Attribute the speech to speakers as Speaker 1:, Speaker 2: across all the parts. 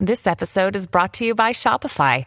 Speaker 1: This episode is brought to you by Shopify.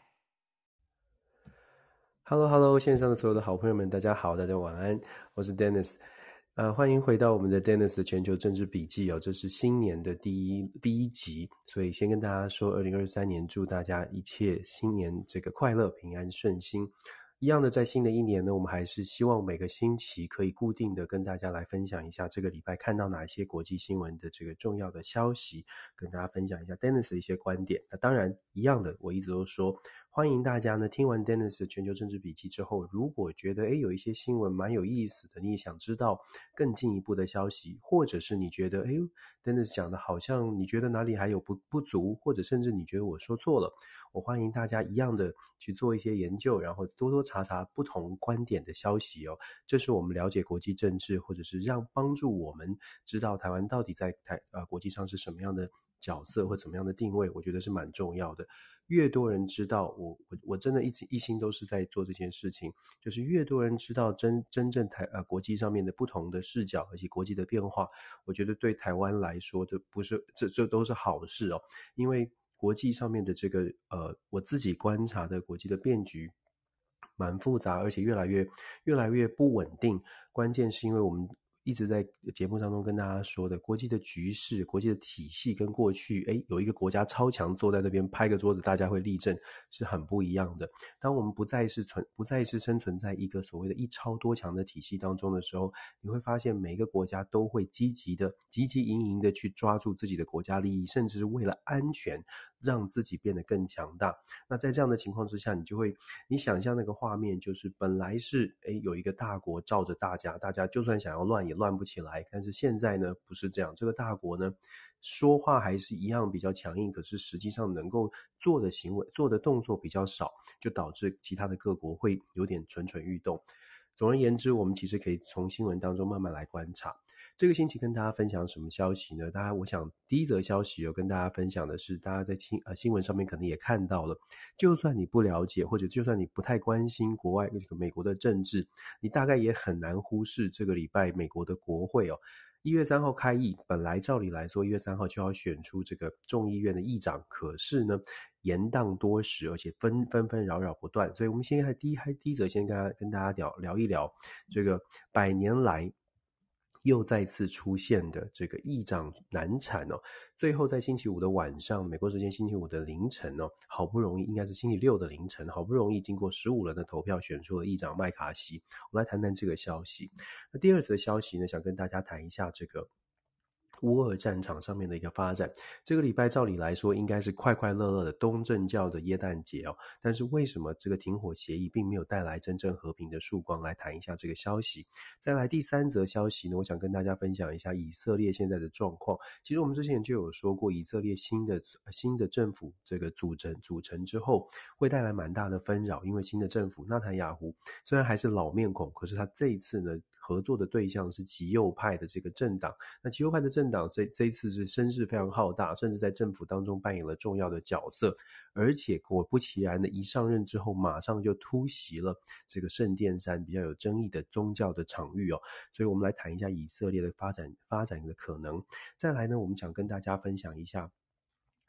Speaker 2: Hello, Hello，线上的所有的好朋友们，大家好，大家晚安，我是 Dennis，呃，欢迎回到我们的 Dennis 的全球政治笔记哦，这是新年的第一第一集，所以先跟大家说，二零二三年祝大家一切新年这个快乐、平安、顺心。一样的，在新的一年呢，我们还是希望每个星期可以固定的跟大家来分享一下这个礼拜看到哪一些国际新闻的这个重要的消息，跟大家分享一下 Dennis 的一些观点。那当然，一样的，我一直都说。欢迎大家呢，听完 Dennis 的全球政治笔记之后，如果觉得诶有一些新闻蛮有意思的，你也想知道更进一步的消息，或者是你觉得诶 Dennis 讲的好像你觉得哪里还有不不足，或者甚至你觉得我说错了，我欢迎大家一样的去做一些研究，然后多多查查不同观点的消息哦。这是我们了解国际政治，或者是让帮助我们知道台湾到底在台呃国际上是什么样的角色或怎么样的定位，我觉得是蛮重要的。越多人知道，我我我真的一直一心都是在做这件事情，就是越多人知道真真正台呃国际上面的不同的视角而且国际的变化，我觉得对台湾来说的不是这这都是好事哦，因为国际上面的这个呃我自己观察的国际的变局蛮复杂，而且越来越越来越不稳定，关键是因为我们。一直在节目当中跟大家说的国际的局势、国际的体系跟过去，诶，有一个国家超强坐在那边拍个桌子，大家会立正，是很不一样的。当我们不再是存，不再是生存在一个所谓的一超多强的体系当中的时候，你会发现每一个国家都会积极的、积极营营的去抓住自己的国家利益，甚至是为了安全，让自己变得更强大。那在这样的情况之下，你就会，你想象那个画面，就是本来是诶，有一个大国罩着大家，大家就算想要乱。也乱不起来，但是现在呢，不是这样。这个大国呢，说话还是一样比较强硬，可是实际上能够做的行为、做的动作比较少，就导致其他的各国会有点蠢蠢欲动。总而言之，我们其实可以从新闻当中慢慢来观察。这个星期跟大家分享什么消息呢？大家，我想第一则消息有跟大家分享的是，大家在新呃新闻上面可能也看到了，就算你不了解，或者就算你不太关心国外这个美国的政治，你大概也很难忽视这个礼拜美国的国会哦，一月三号开议，本来照理来说一月三号就要选出这个众议院的议长，可是呢延宕多时，而且纷纷纷扰扰不断，所以我们先还第一还第一则先跟大家跟大家聊聊一聊这个百年来。又再次出现的这个议长难产哦，最后在星期五的晚上，美国时间星期五的凌晨哦，好不容易应该是星期六的凌晨，好不容易经过十五轮的投票选出了议长麦卡锡。我们来谈谈这个消息。那第二次的消息呢，想跟大家谈一下这个。乌俄战场上面的一个发展，这个礼拜照理来说应该是快快乐乐的东正教的耶诞节哦，但是为什么这个停火协议并没有带来真正和平的曙光？来谈一下这个消息。再来第三则消息呢，我想跟大家分享一下以色列现在的状况。其实我们之前就有说过，以色列新的新的政府这个组成组成之后，会带来蛮大的纷扰，因为新的政府纳坦雅胡虽然还是老面孔，可是他这一次呢。合作的对象是极右派的这个政党，那极右派的政党这这一次是声势非常浩大，甚至在政府当中扮演了重要的角色，而且果不其然的，一上任之后马上就突袭了这个圣殿山比较有争议的宗教的场域哦，所以我们来谈一下以色列的发展发展的可能。再来呢，我们想跟大家分享一下，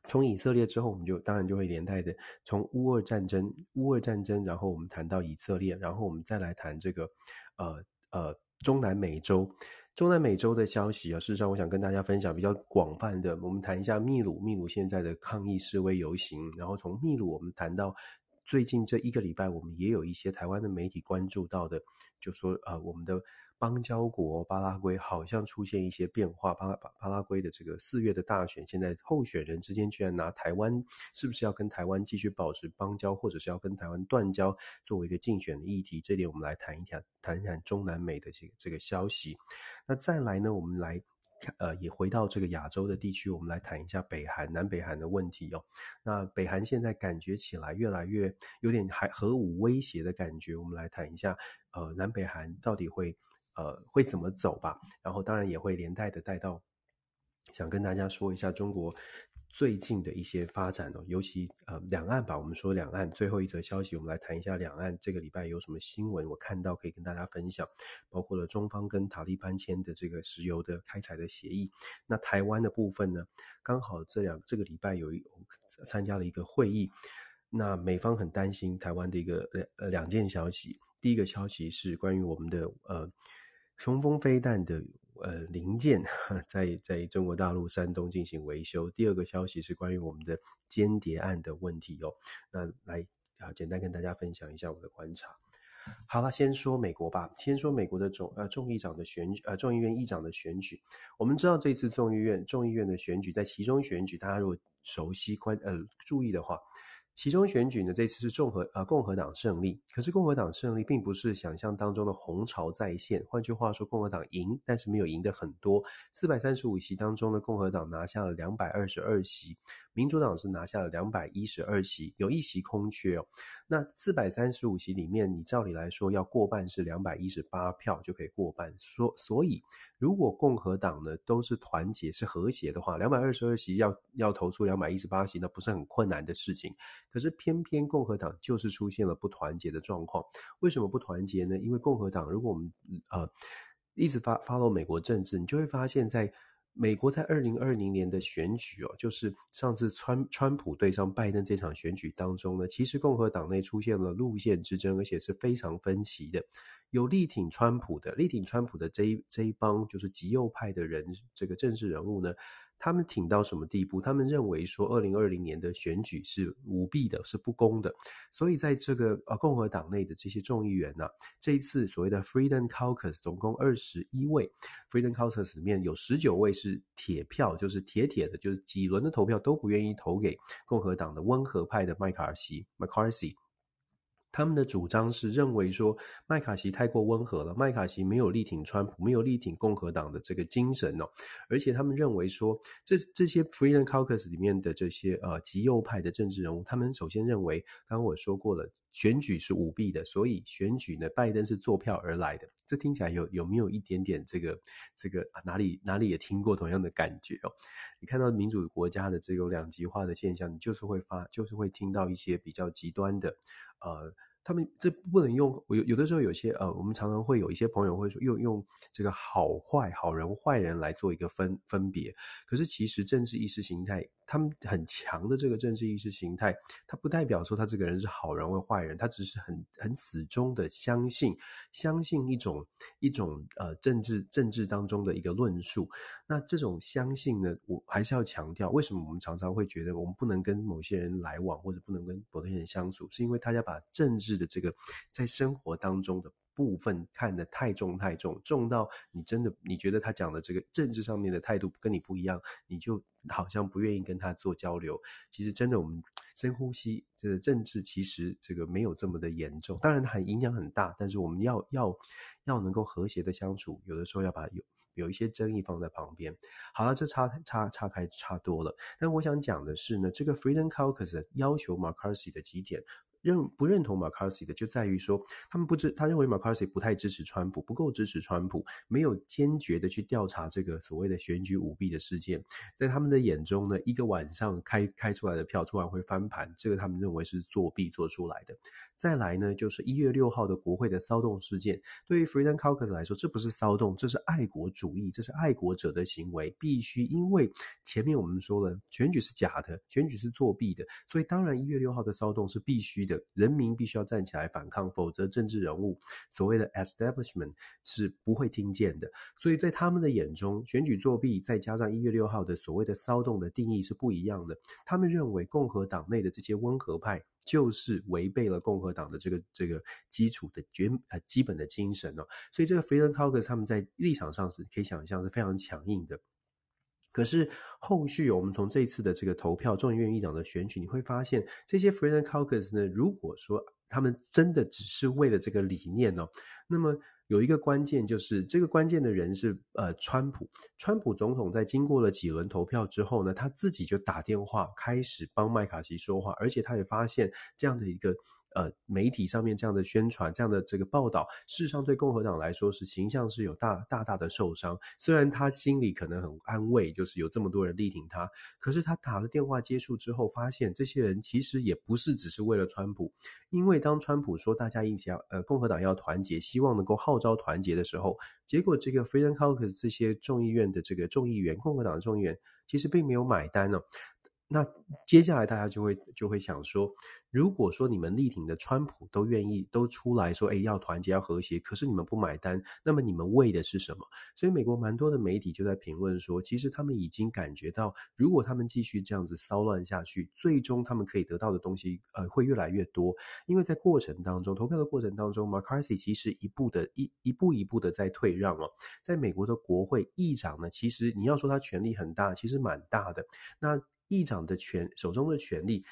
Speaker 2: 从以色列之后，我们就当然就会连带的从乌俄战争，乌俄战争，然后我们谈到以色列，然后我们再来谈这个呃。呃，中南美洲，中南美洲的消息啊，事实上，我想跟大家分享比较广泛的。我们谈一下秘鲁，秘鲁现在的抗议示威游行，然后从秘鲁我们谈到最近这一个礼拜，我们也有一些台湾的媒体关注到的，就说啊，我们的。邦交国巴拉圭好像出现一些变化，巴拉巴拉圭的这个四月的大选，现在候选人之间居然拿台湾是不是要跟台湾继续保持邦交，或者是要跟台湾断交作为一个竞选的议题？这点我们来谈一谈，谈一谈中南美的这个这个消息。那再来呢，我们来呃，也回到这个亚洲的地区，我们来谈一下北韩、南北韩的问题哦。那北韩现在感觉起来越来越有点还核武威胁的感觉，我们来谈一下，呃，南北韩到底会呃会怎么走吧？然后当然也会连带的带到，想跟大家说一下中国。最近的一些发展哦，尤其呃两岸吧，我们说两岸最后一则消息，我们来谈一下两岸这个礼拜有什么新闻，我看到可以跟大家分享，包括了中方跟塔利班签的这个石油的开采的协议。那台湾的部分呢，刚好这两这个礼拜有一参加了一个会议，那美方很担心台湾的一个呃两件消息，第一个消息是关于我们的呃雄风飞弹的。呃，零件 在在中国大陆山东进行维修。第二个消息是关于我们的间谍案的问题哦。那来啊，简单跟大家分享一下我的观察。好了，先说美国吧。先说美国的众呃众议长的选举，呃众议院议长的选举。我们知道这次众议院众议院的选举，在其中选举，大家如果熟悉关呃注意的话。其中选举呢，这次是共和呃共和党胜利，可是共和党胜利并不是想象当中的红潮再现。换句话说，共和党赢，但是没有赢得很多。四百三十五席当中呢，共和党拿下了两百二十二席，民主党是拿下了两百一十二席，有一席空缺哦。那四百三十五席里面，你照理来说要过半是两百一十八票就可以过半，所所以如果共和党呢都是团结是和谐的话，两百二十二席要要投出两百一十八席，那不是很困难的事情。可是偏偏共和党就是出现了不团结的状况。为什么不团结呢？因为共和党，如果我们呃一直发 follow 美国政治，你就会发现，在美国在二零二零年的选举哦，就是上次川川普对上拜登这场选举当中呢，其实共和党内出现了路线之争，而且是非常分歧的。有力挺川普的，力挺川普的这一这一帮就是极右派的人，这个政治人物呢。他们挺到什么地步？他们认为说，二零二零年的选举是舞弊的，是不公的。所以在这个呃共和党内的这些众议员呢、这一次所谓的 Freedom Caucus 总共二十一位，Freedom Caucus 里面有十九位是铁票，就是铁铁的，就是几轮的投票都不愿意投给共和党的温和派的麦卡锡 （McCarthy）。他们的主张是认为说麦卡锡太过温和了，麦卡锡没有力挺川普，没有力挺共和党的这个精神哦，而且他们认为说这这些 Freedom Caucus 里面的这些呃极右派的政治人物，他们首先认为，刚刚我说过了，选举是舞弊的，所以选举呢，拜登是坐票而来的，这听起来有有没有一点点这个这个啊哪里哪里也听过同样的感觉哦？你看到民主国家的这种两极化的现象，你就是会发就是会听到一些比较极端的。呃，他们这不能用有有的时候有些呃，我们常常会有一些朋友会说用用这个好坏好人坏人来做一个分分别，可是其实政治意识形态。他们很强的这个政治意识形态，他不代表说他这个人是好人或坏人，他只是很很死忠的相信相信一种一种呃政治政治当中的一个论述。那这种相信呢，我还是要强调，为什么我们常常会觉得我们不能跟某些人来往，或者不能跟某些人相处，是因为大家把政治的这个在生活当中的。部分看得太重太重，重到你真的你觉得他讲的这个政治上面的态度跟你不一样，你就好像不愿意跟他做交流。其实真的，我们深呼吸，这个政治其实这个没有这么的严重，当然很影响很大，但是我们要要要能够和谐的相处，有的时候要把有有一些争议放在旁边。好了，这差差差开差多了。但我想讲的是呢，这个 Freedom Caucus 要求 McCarthy 的几点。认不认同 McCarthy 的，就在于说，他们不知他认为 McCarthy 不太支持川普，不够支持川普，没有坚决的去调查这个所谓的选举舞弊的事件。在他们的眼中呢，一个晚上开开出来的票突然会翻盘，这个他们认为是作弊做出来的。再来呢，就是一月六号的国会的骚动事件，对于 Freedom Caucus 来说，这不是骚动，这是爱国主义，这是爱国者的行为，必须因为前面我们说了，选举是假的，选举是作弊的，所以当然一月六号的骚动是必须的。人民必须要站起来反抗，否则政治人物所谓的 establishment 是不会听见的。所以在他们的眼中，选举作弊再加上一月六号的所谓的骚动的定义是不一样的。他们认为共和党内的这些温和派就是违背了共和党的这个这个基础的绝呃基本的精神哦。所以这个 Freedom Caucus 他们在立场上是可以想象是非常强硬的。可是后续，我们从这次的这个投票，众议院议长的选举，你会发现这些 Freedom Caucus 呢，如果说他们真的只是为了这个理念哦，那么有一个关键，就是这个关键的人是呃，川普。川普总统在经过了几轮投票之后呢，他自己就打电话开始帮麦卡锡说话，而且他也发现这样的一个。呃，媒体上面这样的宣传，这样的这个报道，事实上对共和党来说是形象是有大大大的受伤。虽然他心里可能很安慰，就是有这么多人力挺他，可是他打了电话接触之后，发现这些人其实也不是只是为了川普，因为当川普说大家一起要呃共和党要团结，希望能够号召团结的时候，结果这个 Freedom Caucus 这些众议院的这个众议员，共和党的众议员其实并没有买单呢、那接下来大家就会就会想说，如果说你们力挺的川普都愿意都出来说，哎，要团结要和谐，可是你们不买单，那么你们为的是什么？所以美国蛮多的媒体就在评论说，其实他们已经感觉到，如果他们继续这样子骚乱下去，最终他们可以得到的东西，呃，会越来越多。因为在过程当中，投票的过程当中，McCarthy 其实一步的一一步一步的在退让哦。在美国的国会议长呢，其实你要说他权力很大，其实蛮大的。那议长的权手中的权力，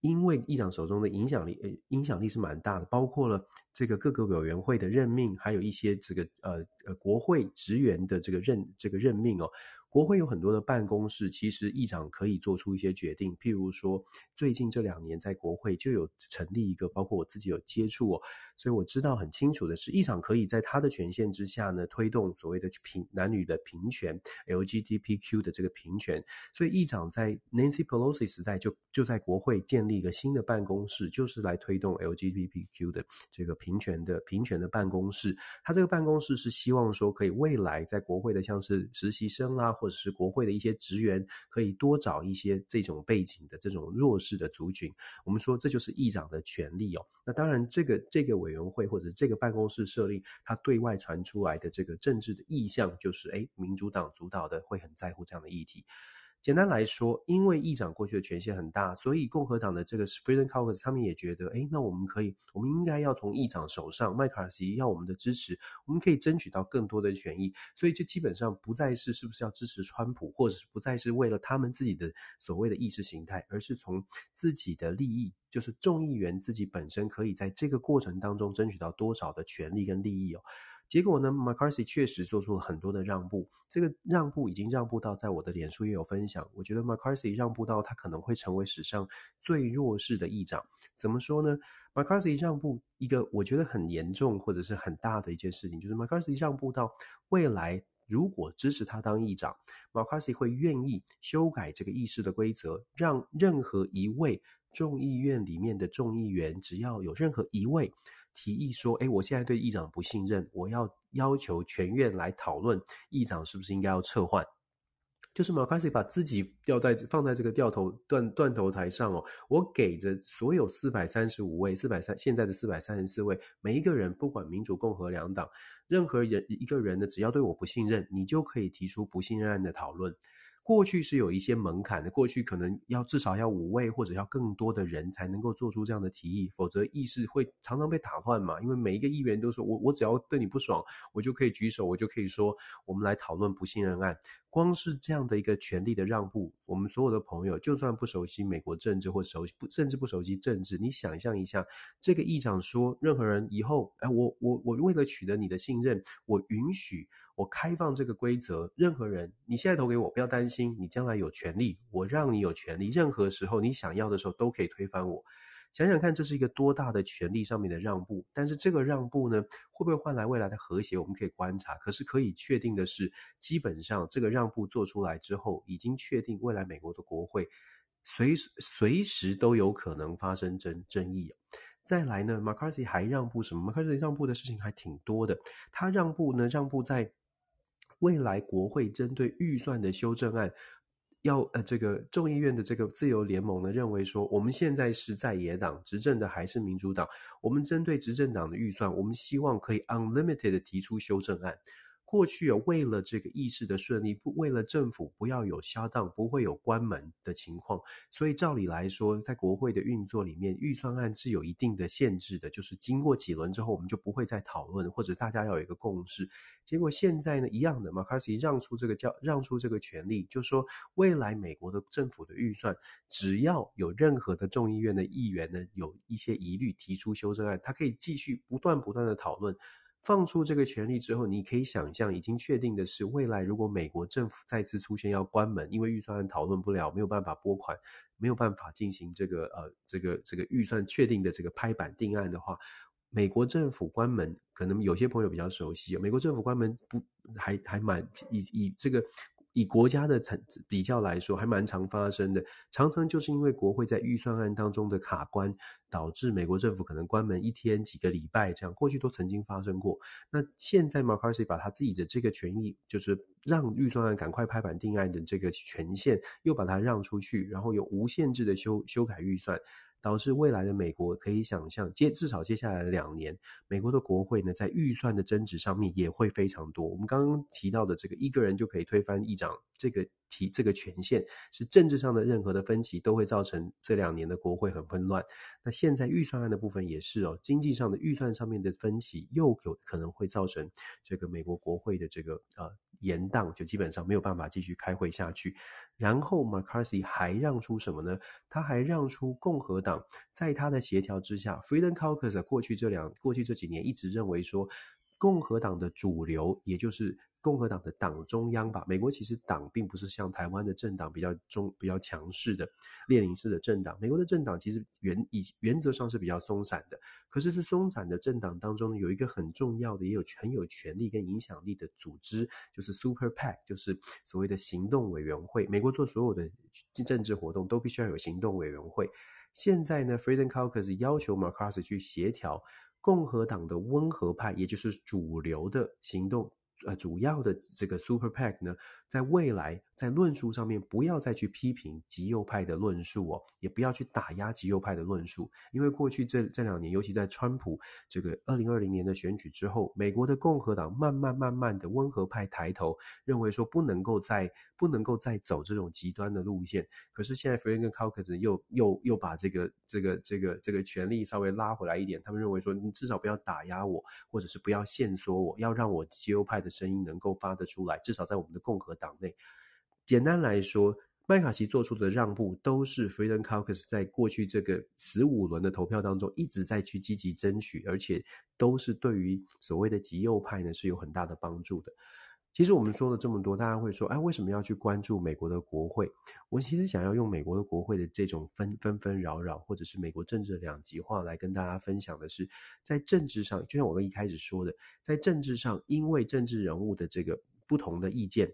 Speaker 2: 因为议长手中的影响力，呃，影响力是蛮大的，包括了这个各个委员会的任命，还有一些这个呃呃国会职员的这个任这个任命哦。国会有很多的办公室，其实议长可以做出一些决定。譬如说，最近这两年在国会就有成立一个，包括我自己有接触哦，所以我知道很清楚的是，议长可以在他的权限之下呢，推动所谓的平男女的平权，LGBTQ 的这个平权。所以议长在 Nancy Pelosi 时代就就在国会建立一个新的办公室，就是来推动 LGBTQ 的这个平权的平权的办公室。他这个办公室是希望说，可以未来在国会的像是实习生啦。或者是国会的一些职员，可以多找一些这种背景的这种弱势的族群。我们说这就是议长的权利哦。那当然，这个这个我委员会或者这个办公室设立，它对外传出来的这个政治的意向，就是诶，民主党主导的会很在乎这样的议题。简单来说，因为议长过去的权限很大，所以共和党的这个 Freedom Caucus 他们也觉得，诶，那我们可以，我们应该要从议长手上，麦卡锡要我们的支持，我们可以争取到更多的权益，所以就基本上不再是是不是要支持川普，或者是不再是为了他们自己的所谓的意识形态，而是从自己的利益，就是众议员自己本身可以在这个过程当中争取到多少的权利跟利益哦。结果呢，McCarthy 确实做出了很多的让步，这个让步已经让步到在我的脸书也有分享。我觉得 McCarthy 让步到他可能会成为史上最弱势的议长。怎么说呢？McCarthy 让步一个我觉得很严重或者是很大的一件事情，就是 McCarthy 让步到未来如果支持他当议长，McCarthy 会愿意修改这个议事的规则，让任何一位众议院里面的众议员，只要有任何一位。提议说：“诶，我现在对议长不信任，我要要求全院来讨论议长是不是应该要撤换。”就是马卡西把自己吊在放在这个吊头断断头台上哦，我给着所有四百三十五位、四百三现在的四百三十四位每一个人，不管民主、共和两党，任何人一个人呢，只要对我不信任，你就可以提出不信任案的讨论。过去是有一些门槛的，过去可能要至少要五位或者要更多的人才能够做出这样的提议，否则议事会常常被打乱嘛。因为每一个议员都说我我只要对你不爽，我就可以举手，我就可以说我们来讨论不信任案。光是这样的一个权力的让步，我们所有的朋友就算不熟悉美国政治或熟悉甚至不熟悉政治，你想象一下，这个议长说任何人以后，哎，我我我为了取得你的信任，我允许。我开放这个规则，任何人，你现在投给我，不要担心，你将来有权利，我让你有权利，任何时候你想要的时候都可以推翻我。想想看，这是一个多大的权利上面的让步，但是这个让步呢，会不会换来未来的和谐？我们可以观察。可是可以确定的是，基本上这个让步做出来之后，已经确定未来美国的国会随随时都有可能发生争争议。再来呢，McCarthy 还让步什么？McCarthy 让步的事情还挺多的。他让步呢，让步在。未来国会针对预算的修正案，要呃这个众议院的这个自由联盟呢认为说，我们现在是在野党执政的还是民主党，我们针对执政党的预算，我们希望可以 unlimited 的提出修正案。过去有，为了这个议事的顺利，不为了政府不要有 shutdown，不会有关门的情况，所以照理来说，在国会的运作里面，预算案是有一定的限制的，就是经过几轮之后，我们就不会再讨论，或者大家要有一个共识。结果现在呢，一样的，McCarthy 让出这个叫让出这个权利，就说未来美国的政府的预算，只要有任何的众议院的议员呢有一些疑虑，提出修正案，他可以继续不断不断的讨论。放出这个权利之后，你可以想象，已经确定的是，未来如果美国政府再次出现要关门，因为预算案讨论不了，没有办法拨款，没有办法进行这个呃这个这个预算确定的这个拍板定案的话，美国政府关门，可能有些朋友比较熟悉，美国政府关门不还还蛮以以这个。以国家的成比较来说，还蛮常发生的。常常就是因为国会在预算案当中的卡关，导致美国政府可能关门一天、几个礼拜这样。过去都曾经发生过。那现在 McCarthy 把他自己的这个权益，就是让预算案赶快拍板定案的这个权限，又把它让出去，然后有无限制的修修改预算。导致未来的美国可以想象，接至少接下来的两年，美国的国会呢，在预算的争执上面也会非常多。我们刚刚提到的这个一个人就可以推翻议长，这个提这个权限，是政治上的任何的分歧都会造成这两年的国会很混乱。那现在预算案的部分也是哦，经济上的预算上面的分歧又有可能会造成这个美国国会的这个呃。延宕就基本上没有办法继续开会下去，然后 McCarthy 还让出什么呢？他还让出共和党在他的协调之下，Freedom Caucus 过去这两过去这几年一直认为说，共和党的主流也就是。共和党的党中央吧，美国其实党并不是像台湾的政党比较中比较强势的列宁式的政党。美国的政党其实原以原则上是比较松散的，可是这松散的政党当中有一个很重要的，也有很有权力跟影响力的组织，就是 Super PAC，就是所谓的行动委员会。美国做所有的政治活动都必须要有行动委员会。现在呢，Freedom Caucus 要求 McCarthy 去协调共和党的温和派，也就是主流的行动。呃，主要的这个 Super PAC 呢，在未来在论述上面不要再去批评极右派的论述哦，也不要去打压极右派的论述，因为过去这这两年，尤其在川普这个二零二零年的选举之后，美国的共和党慢慢慢慢的温和派抬头，认为说不能够再不能够再走这种极端的路线。可是现在 Freedom Caucus 又又又把这个这个这个这个权力稍微拉回来一点，他们认为说你至少不要打压我，或者是不要限缩我，要让我极右派的。声音能够发得出来，至少在我们的共和党内。简单来说，麦卡锡做出的让步，都是 Freedom Caucus 在过去这个十五轮的投票当中一直在去积极争取，而且都是对于所谓的极右派呢是有很大的帮助的。其实我们说了这么多，大家会说，哎，为什么要去关注美国的国会？我其实想要用美国的国会的这种纷纷纷扰扰，或者是美国政治的两极化来跟大家分享的是，在政治上，就像我们一开始说的，在政治上，因为政治人物的这个不同的意见，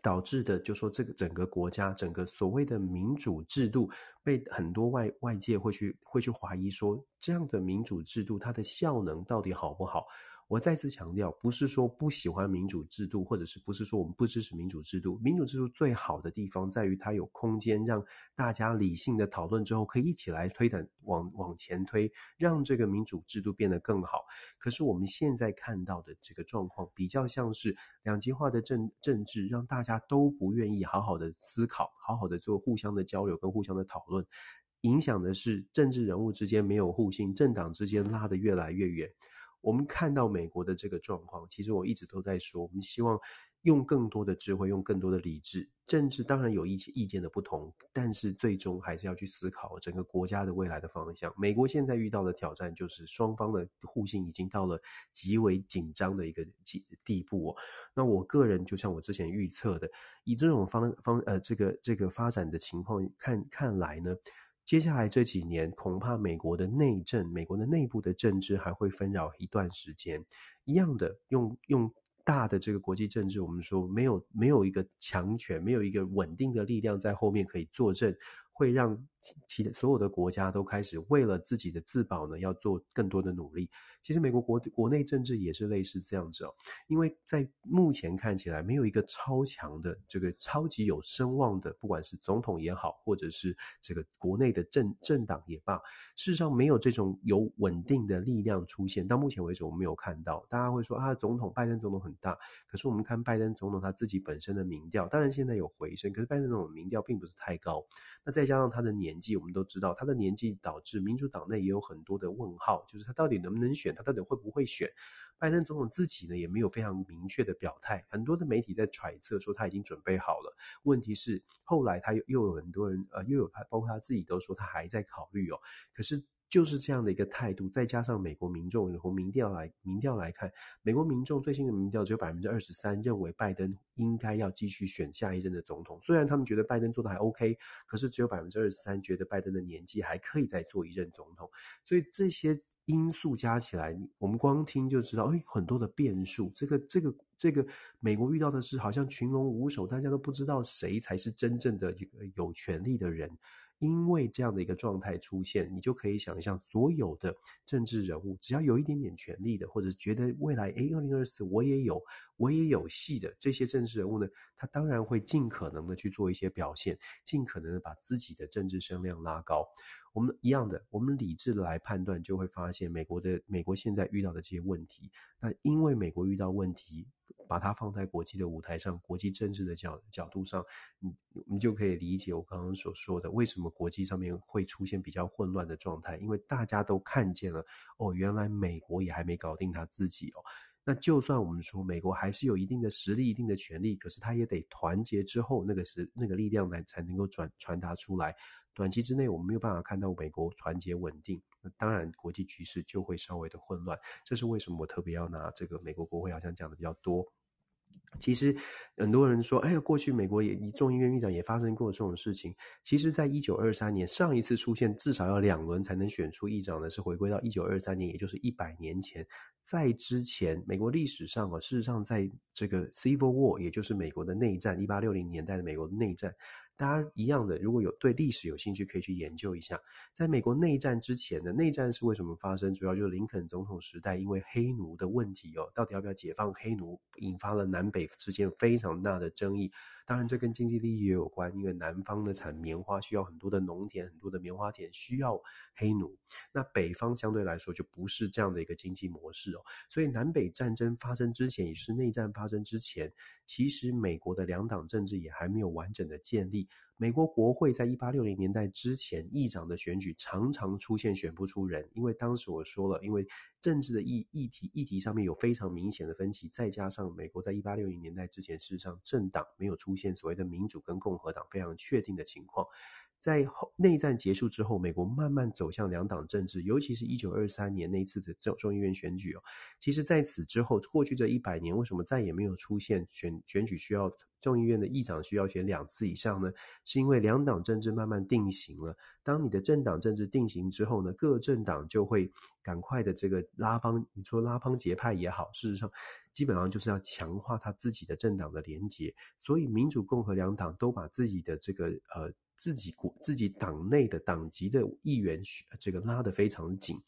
Speaker 2: 导致的，就说这个整个国家，整个所谓的民主制度，被很多外外界会去会去怀疑说，这样的民主制度它的效能到底好不好？我再次强调，不是说不喜欢民主制度，或者是不是说我们不支持民主制度。民主制度最好的地方在于它有空间，让大家理性的讨论之后，可以一起来推展往往前推，让这个民主制度变得更好。可是我们现在看到的这个状况，比较像是两极化的政政治，让大家都不愿意好好的思考，好好的做互相的交流跟互相的讨论，影响的是政治人物之间没有互信，政党之间拉得越来越远。我们看到美国的这个状况，其实我一直都在说，我们希望用更多的智慧，用更多的理智。政治当然有一些意见的不同，但是最终还是要去思考整个国家的未来的方向。美国现在遇到的挑战就是双方的互信已经到了极为紧张的一个地步。那我个人就像我之前预测的，以这种方方呃这个这个发展的情况看看来呢。接下来这几年，恐怕美国的内政、美国的内部的政治还会纷扰一段时间。一样的，用用大的这个国际政治，我们说没有没有一个强权，没有一个稳定的力量在后面可以作证。会让其他所有的国家都开始为了自己的自保呢，要做更多的努力。其实美国国国内政治也是类似这样子哦，因为在目前看起来没有一个超强的这个超级有声望的，不管是总统也好，或者是这个国内的政政党也罢，事实上没有这种有稳定的力量出现。到目前为止，我们没有看到。大家会说啊，总统拜登总统很大，可是我们看拜登总统他自己本身的民调，当然现在有回升，可是拜登总统民调并不是太高。那再加上他的年纪，我们都知道他的年纪导致民主党内也有很多的问号，就是他到底能不能选，他到底会不会选？拜登总统自己呢也没有非常明确的表态，很多的媒体在揣测说他已经准备好了。问题是后来他又又有很多人呃又有他包括他自己都说他还在考虑哦。可是就是这样的一个态度，再加上美国民众从民调来民调来看，美国民众最新的民调只有百分之二十三认为拜登应该要继续选下一任的总统。虽然他们觉得拜登做的还 OK，可是只有百分之二十三觉得拜登的年纪还可以再做一任总统。所以这些因素加起来，我们光听就知道，哎，很多的变数。这个这个这个美国遇到的是好像群龙无首，大家都不知道谁才是真正的一个有权利的人。因为这样的一个状态出现，你就可以想象，所有的政治人物，只要有一点点权力的，或者觉得未来，诶，二零二四我也有，我也有戏的这些政治人物呢，他当然会尽可能的去做一些表现，尽可能的把自己的政治声量拉高。我们一样的，我们理智的来判断，就会发现美国的美国现在遇到的这些问题，那因为美国遇到问题。把它放在国际的舞台上，国际政治的角角度上，你你就可以理解我刚刚所说的，为什么国际上面会出现比较混乱的状态，因为大家都看见了，哦，原来美国也还没搞定他自己哦。那就算我们说美国还是有一定的实力、一定的权力，可是他也得团结之后，那个是那个力量来才能够转传达出来。短期之内我们没有办法看到美国团结稳定，那当然国际局势就会稍微的混乱。这是为什么我特别要拿这个美国国会好像讲的比较多。其实很多人说，哎呀，过去美国也众议院议长也发生过这种事情。其实，在一九二三年，上一次出现至少要两轮才能选出议长的是回归到一九二三年，也就是一百年前。在之前，美国历史上啊，事实上在这个 Civil War，也就是美国的内战，一八六零年代的美国内战。大家一样的，如果有对历史有兴趣，可以去研究一下。在美国内战之前的内战是为什么发生？主要就是林肯总统时代，因为黑奴的问题哦，到底要不要解放黑奴，引发了南北之间非常大的争议。当然，这跟经济利益也有关，因为南方的产棉花需要很多的农田，很多的棉花田需要黑奴。那北方相对来说就不是这样的一个经济模式哦。所以南北战争发生之前，也是内战发生之前，其实美国的两党政治也还没有完整的建立。美国国会在一八六零年代之前，议长的选举常常出现选不出人，因为当时我说了，因为政治的议议题议题上面有非常明显的分歧，再加上美国在一八六零年代之前，事实上政党没有出现所谓的民主跟共和党非常确定的情况。在后内战结束之后，美国慢慢走向两党政治，尤其是一九二三年那次的众众议院选举哦。其实，在此之后，过去这一百年，为什么再也没有出现选选举需要众议院的议长需要选两次以上呢？是因为两党政治慢慢定型了。当你的政党政治定型之后呢，各政党就会赶快的这个拉帮，你说拉帮结派也好，事实上基本上就是要强化他自己的政党的连结。所以，民主、共和两党都把自己的这个呃。自己国自己党内的党籍的议员，这个拉得非常紧。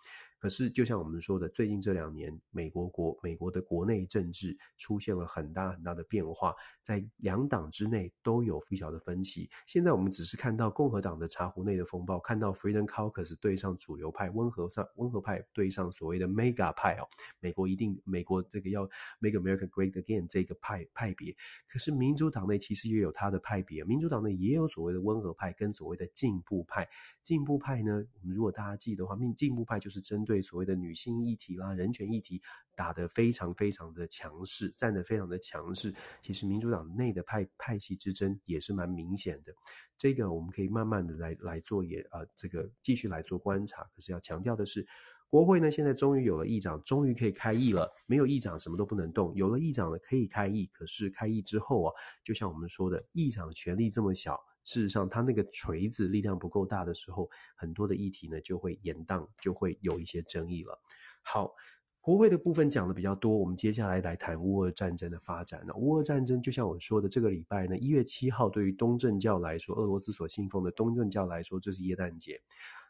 Speaker 2: 可是，就像我们说的，最近这两年，美国国美国的国内政治出现了很大很大的变化，在两党之内都有比较的分歧。现在我们只是看到共和党的茶壶内的风暴，看到 Freedom Caucus 对上主流派，温和上温和派对上所谓的 Mega 派哦，美国一定美国这个要 Make America Great Again 这个派派别。可是民主党内其实也有它的派别，民主党内也有所谓的温和派跟所谓的进步派。进步派呢，我们如果大家记得的话，进步派就是针对。对所谓的女性议题啦、人权议题打得非常非常的强势，站得非常的强势。其实民主党内的派派系之争也是蛮明显的。这个我们可以慢慢的来来做也啊、这个继续来做观察。可是要强调的是，国会呢现在终于有了议长，终于可以开议了。没有议长什么都不能动，有了议长呢可以开议。可是开议之后啊，就像我们说的，议长权力这么小。事实上，他那个锤子力量不够大的时候，很多的议题呢就会延宕，就会有一些争议了。好，国会的部分讲的比较多，我们接下来来谈乌俄战争的发展。那乌俄战争就像我说的，这个礼拜呢，一月七号对于东正教来说，俄罗斯所信奉的东正教来说，这是耶诞节。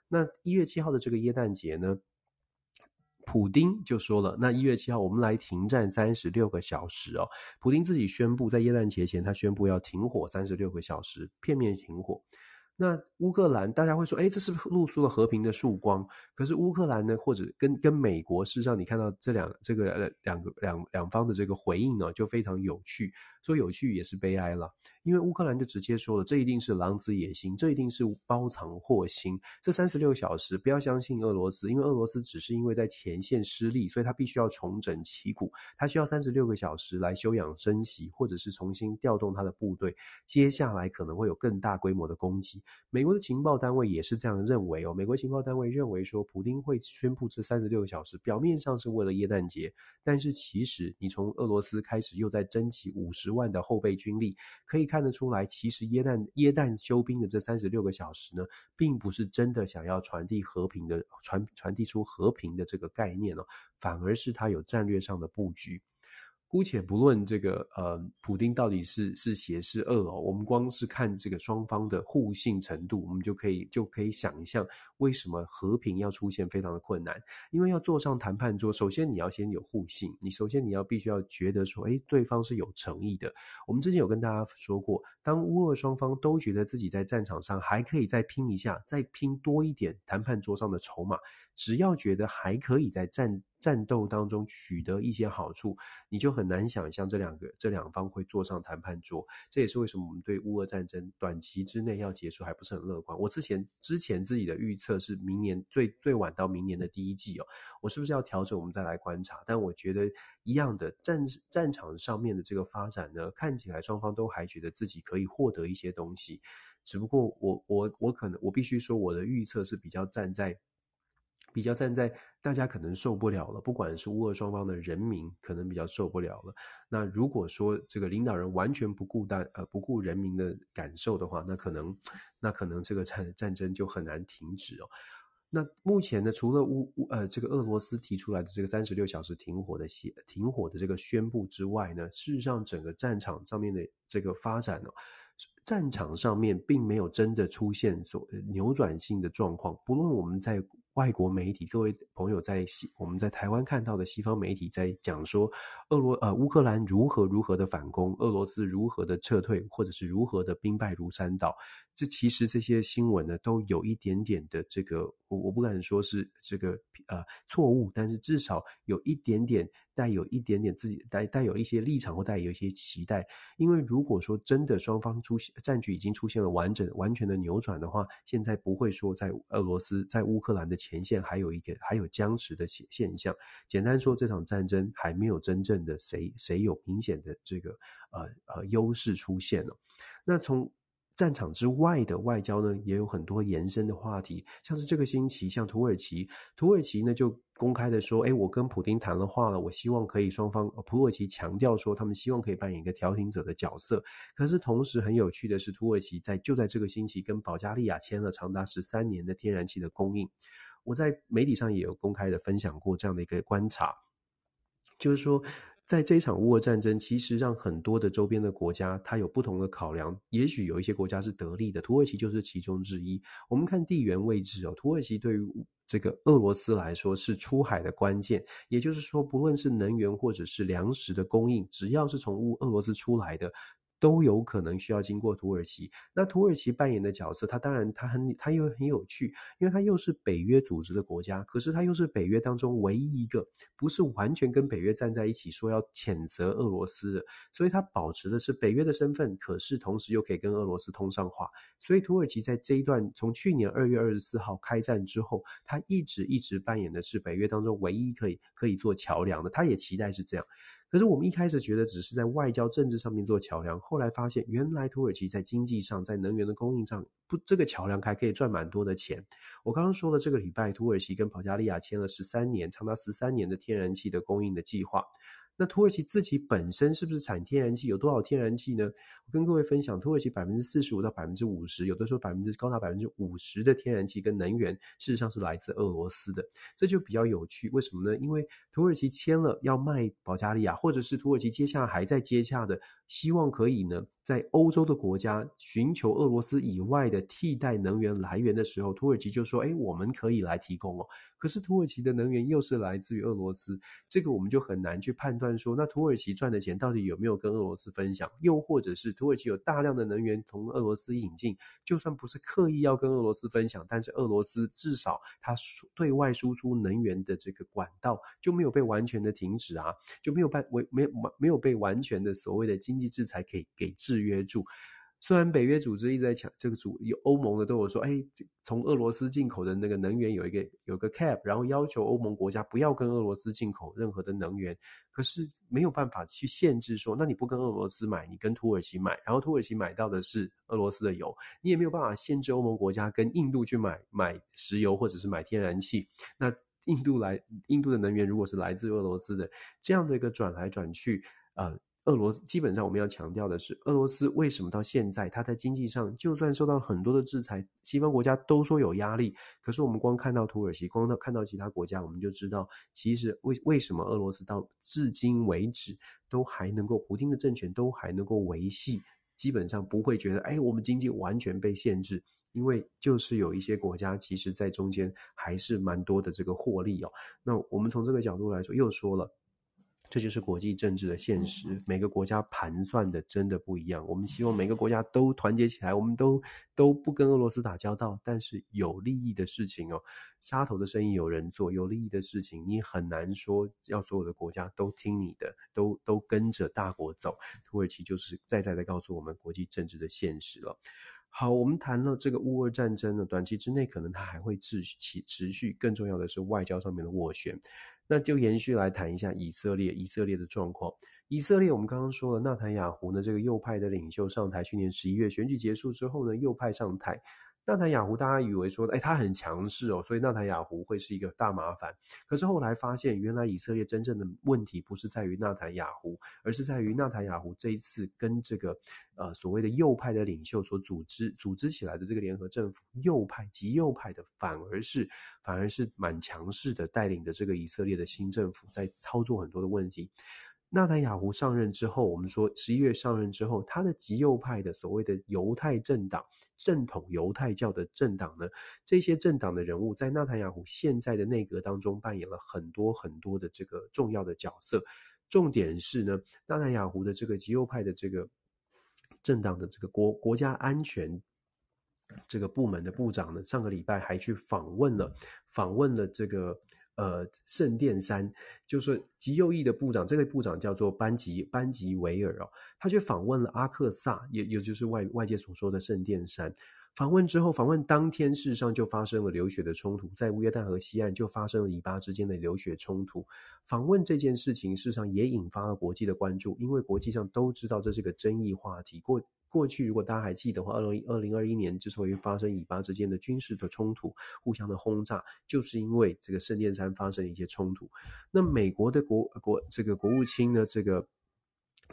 Speaker 2: 那一月七号的这个耶诞节呢，普丁就说了，那一月七号我们来停战三十六个小时哦。普丁自己宣布，在耶诞节前，他宣布要停火三十六个小时，片面停火。那乌克兰，大家会说，哎，这是不是露出了和平的曙光？可是乌克兰呢，或者跟跟美国，事实上你看到这两这个呃两个两两方的这个回应呢，就非常有趣。说有趣也是悲哀了，因为乌克兰就直接说了，这一定是狼子野心，这一定是包藏祸心。这三十六小时不要相信俄罗斯，因为俄罗斯只是因为在前线失利，所以他必须要重整旗鼓，他需要三十六个小时来休养生息，或者是重新调动他的部队，接下来可能会有更大规模的攻击。美国的情报单位也是这样认为哦。美国情报单位认为说，普丁会宣布这三十六个小时，表面上是为了耶诞节，但是其实你从俄罗斯开始又在征集五十万的后备军力，可以看得出来，其实耶诞耶诞休兵的这三十六个小时呢，并不是真的想要传递和平的传传递出和平的这个概念哦，反而是他有战略上的布局。姑且不论这个呃，普丁到底是是邪是恶哦，我们光是看这个双方的互信程度，我们就可以就可以想象为什么和平要出现非常的困难。因为要坐上谈判桌，首先你要先有互信，你首先你要必须要觉得说，诶，对方是有诚意的。我们之前有跟大家说过，当乌俄双方都觉得自己在战场上还可以再拼一下，再拼多一点谈判桌上的筹码，只要觉得还可以在战战斗当中取得一些好处，你就很难想象这两个这两方会坐上谈判桌。这也是为什么我们对乌俄战争短期之内要结束还不是很乐观。我之前之前自己的预测是明年最最晚到明年的第一季哦，我是不是要调整？我们再来观察。但我觉得一样的战战场上面的这个发展呢，看起来双方都还觉得自己可以获得一些东西。只不过我我我可能我必须说我的预测是比较站在。比较站在大家可能受不了了，不管是乌俄双方的人民可能比较受不了了。那如果说这个领导人完全不顾大呃不顾人民的感受的话，那可能那可能这个战战争就很难停止哦。那目前呢，除了乌乌呃这个俄罗斯提出来的这个三十六小时停火的协停火的这个宣布之外呢，事实上整个战场上面的这个发展呢、战场上面并没有真的出现所扭转性的状况，不论我们在外国媒体，各位朋友在西我们在台湾看到的西方媒体在讲说，俄罗呃乌克兰如何如何的反攻，俄罗斯如何的撤退，或者是如何的兵败如山倒。这其实这些新闻呢，都有一点点的这个，我我不敢说是这个呃错误，但是至少有一点点带有一点点自己带带有一些立场或带有一些期待。因为如果说真的双方出现战局已经出现了完整完全的扭转的话，现在不会说在俄罗斯在乌克兰的前线还有一个还有僵持的现现象。简单说，这场战争还没有真正的谁谁有明显的这个呃呃优势出现了。那从战场之外的外交呢，也有很多延伸的话题，像是这个星期，像土耳其，土耳其呢就公开的说，诶，我跟普丁谈了话了，我希望可以双方，土耳其强调说，他们希望可以扮演一个调停者的角色。可是同时很有趣的是，土耳其在就在这个星期跟保加利亚签了长达十三年的天然气的供应。我在媒体上也有公开的分享过这样的一个观察，就是说。在这一场乌俄战争，其实让很多的周边的国家，它有不同的考量。也许有一些国家是得利的，土耳其就是其中之一。我们看地缘位置哦，土耳其对于这个俄罗斯来说是出海的关键。也就是说，不论是能源或者是粮食的供应，只要是从乌俄罗斯出来的。都有可能需要经过土耳其。那土耳其扮演的角色，它当然它很它又很有趣，因为它又是北约组织的国家，可是它又是北约当中唯一一个不是完全跟北约站在一起说要谴责俄罗斯的，所以它保持的是北约的身份，可是同时又可以跟俄罗斯通上话。所以土耳其在这一段从去年二月二十四号开战之后，它一直一直扮演的是北约当中唯一可以可以做桥梁的，它也期待是这样。可是我们一开始觉得只是在外交政治上面做桥梁，后来发现原来土耳其在经济上、在能源的供应上，不，这个桥梁还可以赚蛮多的钱。我刚刚说的，这个礼拜土耳其跟保加利亚签了十三年，长达十三年的天然气的供应的计划。那土耳其自己本身是不是产天然气？有多少天然气呢？我跟各位分享，土耳其百分之四十五到百分之五十，有的时候百分之高达百分之五十的天然气跟能源，事实上是来自俄罗斯的。这就比较有趣，为什么呢？因为土耳其签了要卖保加利亚，或者是土耳其接下来还在接洽的，希望可以呢，在欧洲的国家寻求俄罗斯以外的替代能源来源的时候，土耳其就说：“哎，我们可以来提供哦。”可是土耳其的能源又是来自于俄罗斯，这个我们就很难去判断说，那土耳其赚的钱到底有没有跟俄罗斯分享？又或者是土耳其有大量的能源从俄罗斯引进，就算不是刻意要跟俄罗斯分享，但是俄罗斯至少它对外输出能源的这个管道就没有被完全的停止啊，就没有办没没没有被完全的所谓的经济制裁给给制约住。虽然北约组织一直在抢这个组，有欧盟的都有说，哎，从俄罗斯进口的那个能源有一个有个 cap，然后要求欧盟国家不要跟俄罗斯进口任何的能源，可是没有办法去限制说，那你不跟俄罗斯买，你跟土耳其买，然后土耳其买到的是俄罗斯的油，你也没有办法限制欧盟国家跟印度去买买石油或者是买天然气，那印度来印度的能源如果是来自俄罗斯的，这样的一个转来转去，呃。俄罗斯基本上，我们要强调的是，俄罗斯为什么到现在，它在经济上就算受到很多的制裁，西方国家都说有压力，可是我们光看到土耳其，光到看到其他国家，我们就知道，其实为为什么俄罗斯到至今为止都还能够，普京的政权都还能够维系，基本上不会觉得，哎，我们经济完全被限制，因为就是有一些国家，其实在中间还是蛮多的这个获利哦。那我们从这个角度来说，又说了。这就是国际政治的现实，每个国家盘算的真的不一样。我们希望每个国家都团结起来，我们都都不跟俄罗斯打交道。但是有利益的事情哦，杀头的生意有人做，有利益的事情你很难说要所有的国家都听你的，都都跟着大国走。土耳其就是再再的告诉我们国际政治的现实了。好，我们谈了这个乌俄战争呢，短期之内可能它还会持续持续，更重要的是外交上面的斡旋。那就延续来谈一下以色列，以色列的状况。以色列，我们刚刚说了，纳坦雅胡呢，这个右派的领袖上台，去年十一月选举结束之后呢，右派上台。纳坦雅胡，大家以为说，哎，他很强势哦，所以纳坦雅胡会是一个大麻烦。可是后来发现，原来以色列真正的问题不是在于纳坦雅胡，而是在于纳坦雅胡这一次跟这个呃所谓的右派的领袖所组织组织起来的这个联合政府，右派极右派的反而是反而是蛮强势的，带领的这个以色列的新政府在操作很多的问题。纳坦雅胡上任之后，我们说十一月上任之后，他的极右派的所谓的犹太政党。正统犹太教的政党呢，这些政党的人物在纳坦雅胡现在的内阁当中扮演了很多很多的这个重要的角色。重点是呢，纳坦雅胡的这个极右派的这个政党的这个国国家安全这个部门的部长呢，上个礼拜还去访问了访问了这个。呃，圣殿山就是极右翼的部长，这个部长叫做班吉班吉维尔哦，他去访问了阿克萨，也也就是外外界所说的圣殿山。访问之后，访问当天，事实上就发生了流血的冲突，在乌约旦河西岸就发生了以巴之间的流血冲突。访问这件事情，事实上也引发了国际的关注，因为国际上都知道这是个争议话题。过过去，如果大家还记得的话，二零二零二一年之所以发生以巴之间的军事的冲突、互相的轰炸，就是因为这个圣殿山发生了一些冲突。那美国的国国这个国务卿呢，这个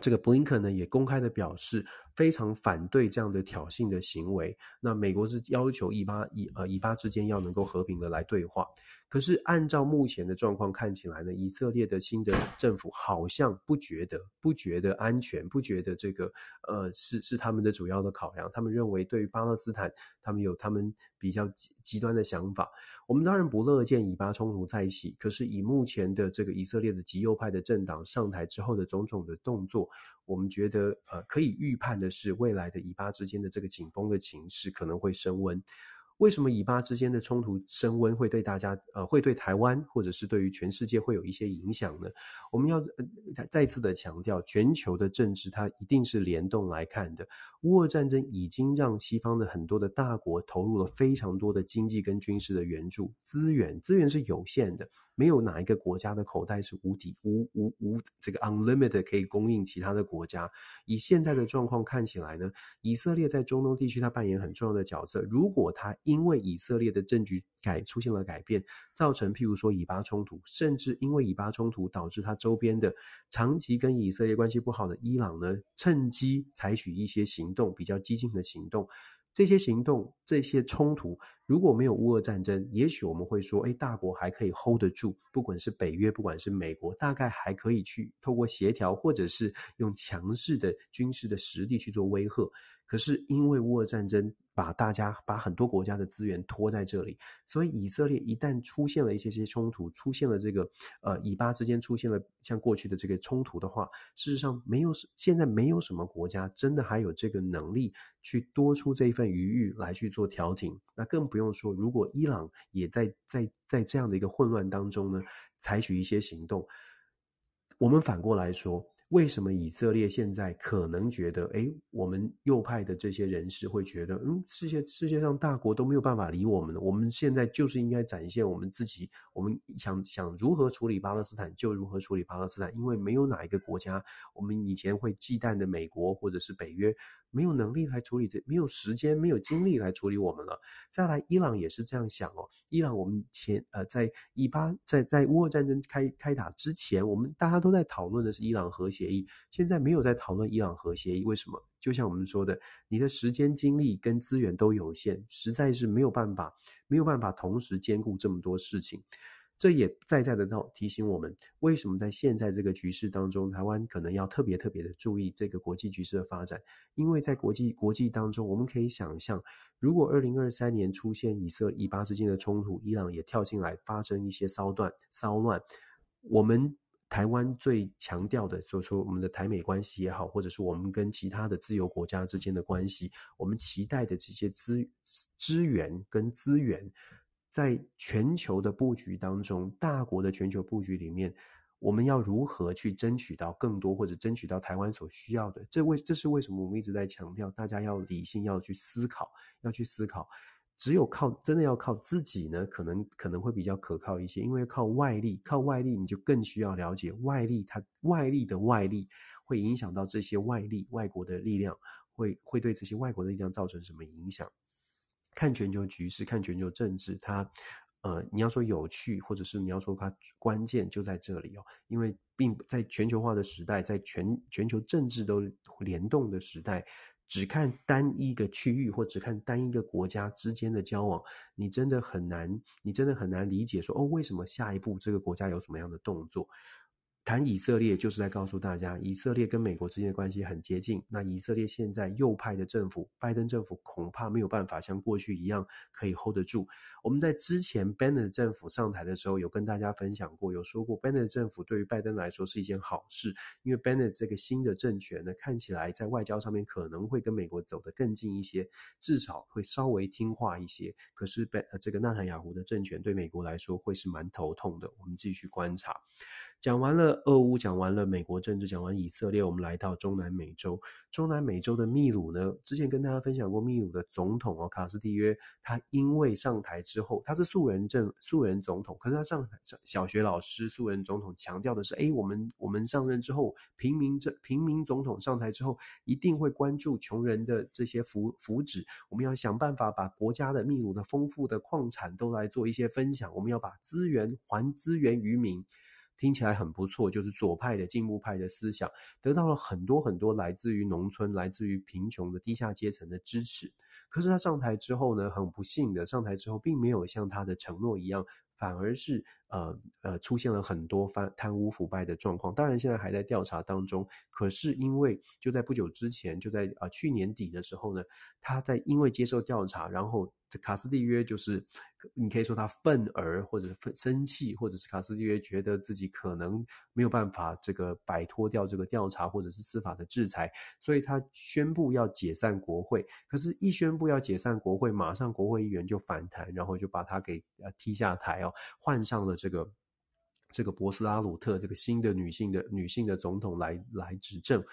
Speaker 2: 这个布林肯呢，也公开的表示非常反对这样的挑衅的行为。那美国是要求以巴以呃以巴之间要能够和平的来对话。可是按照目前的状况看起来呢，以色列的新的政府好像不觉得不觉得安全，不觉得这个呃是是他们的主要的考量。他们认为对于巴勒斯坦，他们有他们比较极极端的想法。我们当然不乐见以巴冲突再起，可是以目前的这个以色列的极右派的政党上台之后的种种的动作，我们觉得呃可以预判的是，未来的以巴之间的这个紧绷的情势可能会升温。为什么以巴之间的冲突升温会对大家呃会对台湾或者是对于全世界会有一些影响呢？我们要呃再次的强调，全球的政治它一定是联动来看的。乌俄战争已经让西方的很多的大国投入了非常多的经济跟军事的援助资源，资源是有限的。没有哪一个国家的口袋是无底无无无这个 unlimited 可以供应其他的国家。以现在的状况看起来呢，以色列在中东地区它扮演很重要的角色。如果它因为以色列的政局改出现了改变，造成譬如说以巴冲突，甚至因为以巴冲突导致它周边的长期跟以色列关系不好的伊朗呢，趁机采取一些行动，比较激进的行动。这些行动、这些冲突，如果没有乌俄战争，也许我们会说，哎，大国还可以 hold 得住，不管是北约，不管是美国，大概还可以去透过协调，或者是用强势的军事的实力去做威吓。可是因为乌俄战争，把大家把很多国家的资源拖在这里，所以以色列一旦出现了一些些冲突，出现了这个呃以巴之间出现了像过去的这个冲突的话，事实上没有现在没有什么国家真的还有这个能力去多出这一份余裕来去做调停。那更不用说，如果伊朗也在在在这样的一个混乱当中呢，采取一些行动，我们反过来说。为什么以色列现在可能觉得，哎，我们右派的这些人士会觉得，嗯，世界世界上大国都没有办法理我们了，我们现在就是应该展现我们自己，我们想想如何处理巴勒斯坦就如何处理巴勒斯坦，因为没有哪一个国家，我们以前会忌惮的美国或者是北约，没有能力来处理这，没有时间，没有精力来处理我们了。再来，伊朗也是这样想哦，伊朗我们前呃在以巴在在乌俄战争开开打之前，我们大家都在讨论的是伊朗核协议，现在没有在讨论伊朗核协议，为什么？就像我们说的，你的时间、精力跟资源都有限，实在是没有办法，没有办法同时兼顾这么多事情。这也再再的到提醒我们，为什么在现在这个局势当中，台湾可能要特别特别的注意这个国际局势的发展，因为在国际国际当中，我们可以想象，如果二零二三年出现以色以巴之间的冲突，伊朗也跳进来发生一些骚乱骚乱，我们。台湾最强调的，就是说我们的台美关系也好，或者是我们跟其他的自由国家之间的关系，我们期待的这些资资源跟资源，在全球的布局当中，大国的全球布局里面，我们要如何去争取到更多，或者争取到台湾所需要的？这为这是为什么我们一直在强调，大家要理性，要去思考，要去思考。只有靠真的要靠自己呢，可能可能会比较可靠一些，因为靠外力，靠外力你就更需要了解外力，它外力的外力会影响到这些外力，外国的力量会会对这些外国的力量造成什么影响？看全球局势，看全球政治，它呃，你要说有趣，或者是你要说它关键就在这里哦，因为并在全球化的时代，在全全球政治都联动的时代。只看单一个区域或只看单一个国家之间的交往，你真的很难，你真的很难理解说哦，为什么下一步这个国家有什么样的动作？谈以色列就是在告诉大家，以色列跟美国之间的关系很接近。那以色列现在右派的政府，拜登政府恐怕没有办法像过去一样可以 hold 得住。我们在之前 Bennett 政府上台的时候，有跟大家分享过，有说过 Bennett 政府对于拜登来说是一件好事，因为 Bennett 这个新的政权呢，看起来在外交上面可能会跟美国走得更近一些，至少会稍微听话一些。可是被这个纳坦雅胡的政权对美国来说会是蛮头痛的。我们继续观察。讲完了俄乌，讲完了美国政治，讲完以色列，我们来到中南美洲。中南美洲的秘鲁呢，之前跟大家分享过，秘鲁的总统哦，卡斯蒂约，他因为上台之后，他是素人政素人总统，可是他上台小学老师素人总统强调的是，诶，我们我们上任之后，平民这平民总统上台之后，一定会关注穷人的这些福福祉，我们要想办法把国家的秘鲁的丰富的矿产都来做一些分享，我们要把资源还资源于民。听起来很不错，就是左派的进步派的思想得到了很多很多来自于农村、来自于贫穷的低下阶层的支持。可是他上台之后呢，很不幸的上台之后，并没有像他的承诺一样。反而是呃呃出现了很多翻贪污腐败的状况，当然现在还在调查当中。可是因为就在不久之前，就在啊、呃、去年底的时候呢，他在因为接受调查，然后这卡斯蒂约就是你可以说他愤而或者是生气，或者是卡斯蒂约觉得自己可能没有办法这个摆脱掉这个调查或者是司法的制裁，所以他宣布要解散国会。可是，一宣布要解散国会，马上国会议员就反弹，然后就把他给呃踢下台哦。换上了这个这个博斯拉鲁特这个新的女性的女性的总统来来执政。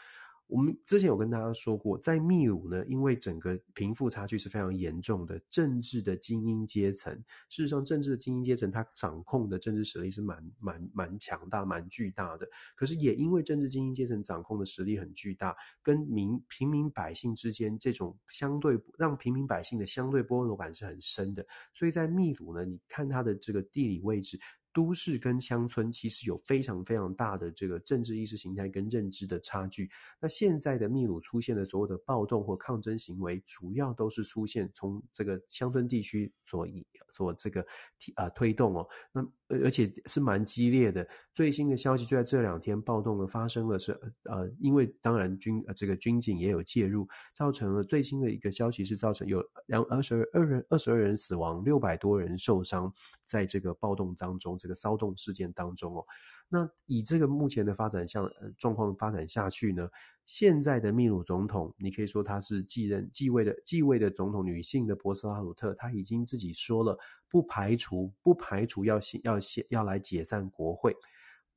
Speaker 2: 我们之前有跟大家说过，在秘鲁呢，因为整个贫富差距是非常严重的，政治的精英阶层，事实上政治的精英阶层，它掌控的政治实力是蛮蛮蛮强大、蛮巨大的。可是也因为政治精英阶层掌控的实力很巨大，跟民平民百姓之间这种相对让平民百姓的相对剥夺感是很深的。所以在秘鲁呢，你看它的这个地理位置。都市跟乡村其实有非常非常大的这个政治意识形态跟认知的差距。那现在的秘鲁出现的所有的暴动或抗争行为，主要都是出现从这个乡村地区所以所这个啊推动哦。那而且是蛮激烈的。最新的消息就在这两天，暴动的发生了是呃，因为当然军呃这个军警也有介入，造成了最新的一个消息是造成有两二十二人二十二人死亡，六百多人受伤，在这个暴动当中。这个骚动事件当中哦，那以这个目前的发展向呃状况发展下去呢，现在的秘鲁总统，你可以说他是继任继位的继位的总统女性的博斯拉鲁特，他已经自己说了，不排除不排除要要要来解散国会。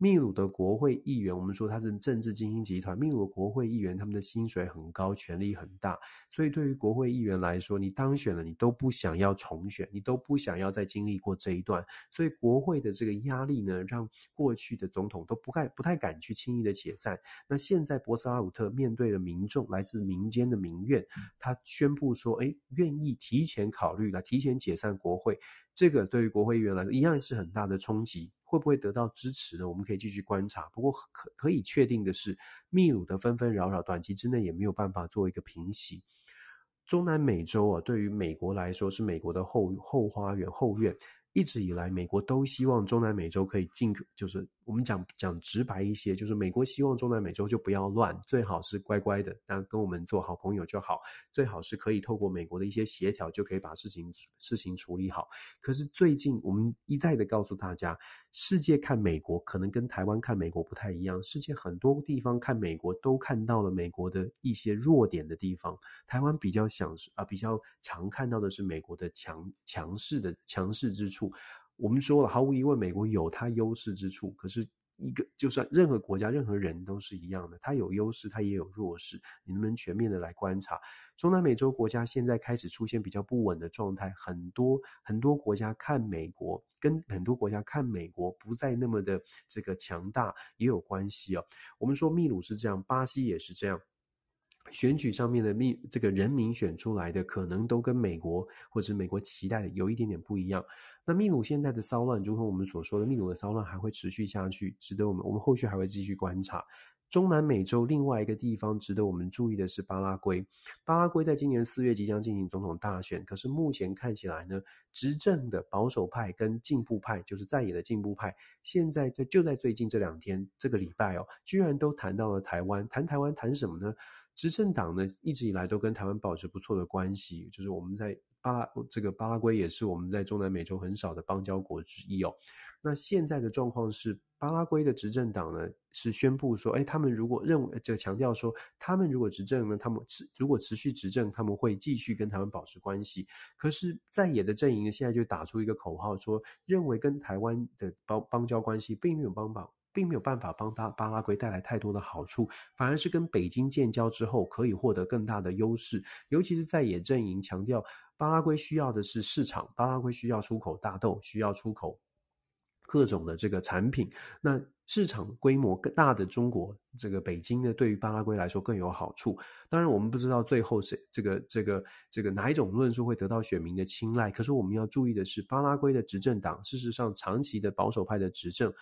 Speaker 2: 秘鲁的国会议员，我们说他是政治精英集团。秘鲁的国会议员他们的薪水很高，权力很大，所以对于国会议员来说，你当选了，你都不想要重选，你都不想要再经历过这一段。所以国会的这个压力呢，让过去的总统都不太不太敢去轻易的解散。那现在博斯拉鲁特面对了民众来自民间的民怨，他宣布说，哎，愿意提前考虑来提前解散国会。这个对于国会议员来说，一样是很大的冲击。会不会得到支持呢？我们可以继续观察。不过可可以确定的是，秘鲁的纷纷扰扰，短期之内也没有办法做一个平息。中南美洲啊，对于美国来说是美国的后后花园后院。一直以来，美国都希望中南美洲可以进，就是我们讲讲直白一些，就是美国希望中南美洲就不要乱，最好是乖乖的，那跟我们做好朋友就好，最好是可以透过美国的一些协调，就可以把事情事情处理好。可是最近我们一再的告诉大家，世界看美国可能跟台湾看美国不太一样，世界很多地方看美国都看到了美国的一些弱点的地方，台湾比较想啊比较常看到的是美国的强强势的强势之处。处我们说了，毫无疑问，美国有它优势之处。可是，一个就算任何国家、任何人都是一样的，它有优势，它也有弱势。你能不能全面的来观察？中南美洲国家现在开始出现比较不稳的状态，很多很多国家看美国，跟很多国家看美国不再那么的这个强大也有关系哦。我们说秘鲁是这样，巴西也是这样。选举上面的秘这个人民选出来的，可能都跟美国或者美国期待的有一点点不一样。那秘鲁现在的骚乱，就跟我们所说的秘鲁的骚乱还会持续下去，值得我们我们后续还会继续观察。中南美洲另外一个地方值得我们注意的是巴拉圭。巴拉圭在今年四月即将进行总统大选，可是目前看起来呢，执政的保守派跟进步派，就是在野的进步派，现在在就在最近这两天，这个礼拜哦，居然都谈到了台湾。谈台湾谈什么呢？执政党呢，一直以来都跟台湾保持不错的关系，就是我们在巴拉这个巴拉圭也是我们在中南美洲很少的邦交国之一哦。那现在的状况是，巴拉圭的执政党呢是宣布说，哎，他们如果认为这个强调说，他们如果执政呢，他们持如果持续执政，他们会继续跟台湾保持关系。可是在野的阵营现在就打出一个口号说，认为跟台湾的邦邦交关系并没有帮忙。并没有办法帮巴巴拉圭带来太多的好处，反而是跟北京建交之后可以获得更大的优势。尤其是在野阵营强调，巴拉圭需要的是市场，巴拉圭需要出口大豆，需要出口各种的这个产品。那市场规模更大的中国，这个北京呢，对于巴拉圭来说更有好处。当然，我们不知道最后谁这个这个这个哪一种论述会得到选民的青睐。可是我们要注意的是，巴拉圭的执政党事实上长期的保守派的执政。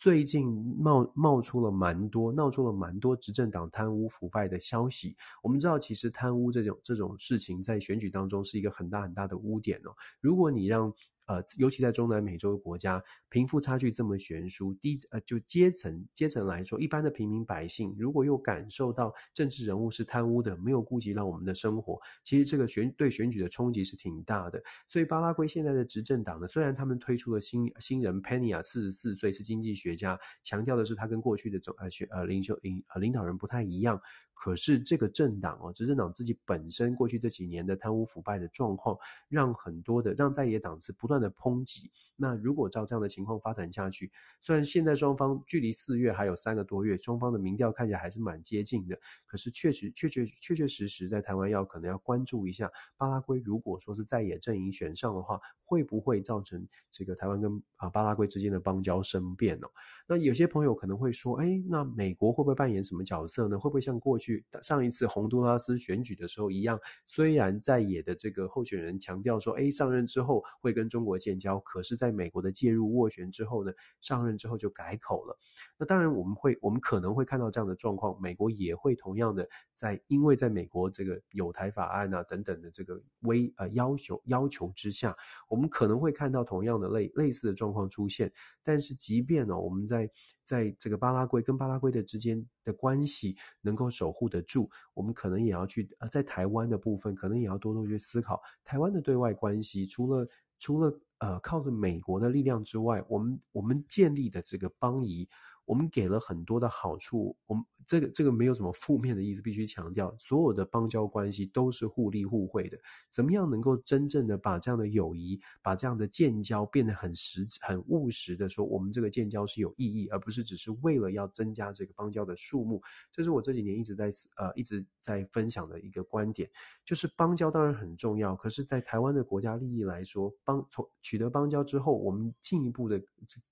Speaker 2: 最近冒冒出了蛮多，闹出了蛮多执政党贪污腐败的消息。我们知道，其实贪污这种这种事情在选举当中是一个很大很大的污点哦。如果你让呃，尤其在中南美洲的国家，贫富差距这么悬殊，低呃就阶层阶层来说，一般的平民百姓如果又感受到政治人物是贪污的，没有顾及到我们的生活，其实这个选对选举的冲击是挺大的。所以巴拉圭现在的执政党呢，虽然他们推出了新新人 Pena，四十四岁，是经济学家，强调的是他跟过去的总呃选呃领袖领呃领导人不太一样。可是这个政党哦，执政党自己本身过去这几年的贪污腐败的状况，让很多的让在野党是不断的抨击。那如果照这样的情况发展下去，虽然现在双方距离四月还有三个多月，双方的民调看起来还是蛮接近的，可是确实确确确确实实在台湾要可能要关注一下巴拉圭，如果说是在野阵营选上的话，会不会造成这个台湾跟啊巴拉圭之间的邦交生变呢？那有些朋友可能会说，哎，那美国会不会扮演什么角色呢？会不会像过去？上一次洪都拉斯选举的时候一样，虽然在野的这个候选人强调说，哎，上任之后会跟中国国建交，可是在美国的介入斡旋之后呢，上任之后就改口了。那当然我们会，我们可能会看到这样的状况，美国也会同样的在，因为在美国这个有台法案啊等等的这个威呃要求要求之下，我们可能会看到同样的类类似的状况出现。但是即便呢，我们在在这个巴拉圭跟巴拉圭的之间的关系能够守护得住，我们可能也要去呃，在台湾的部分，可能也要多多去思考台湾的对外关系。除了除了呃靠着美国的力量之外，我们我们建立的这个邦谊，我们给了很多的好处，我们这个这个没有什么负面的意思，必须强调，所有的邦交关系都是互利互惠的。怎么样能够真正的把这样的友谊、把这样的建交变得很实、很务实的说，我们这个建交是有意义，而不是只是为了要增加这个邦交的数目。这是我这几年一直在呃一直在分享的一个观点，就是邦交当然很重要，可是，在台湾的国家利益来说，邦从取得邦交之后，我们进一步的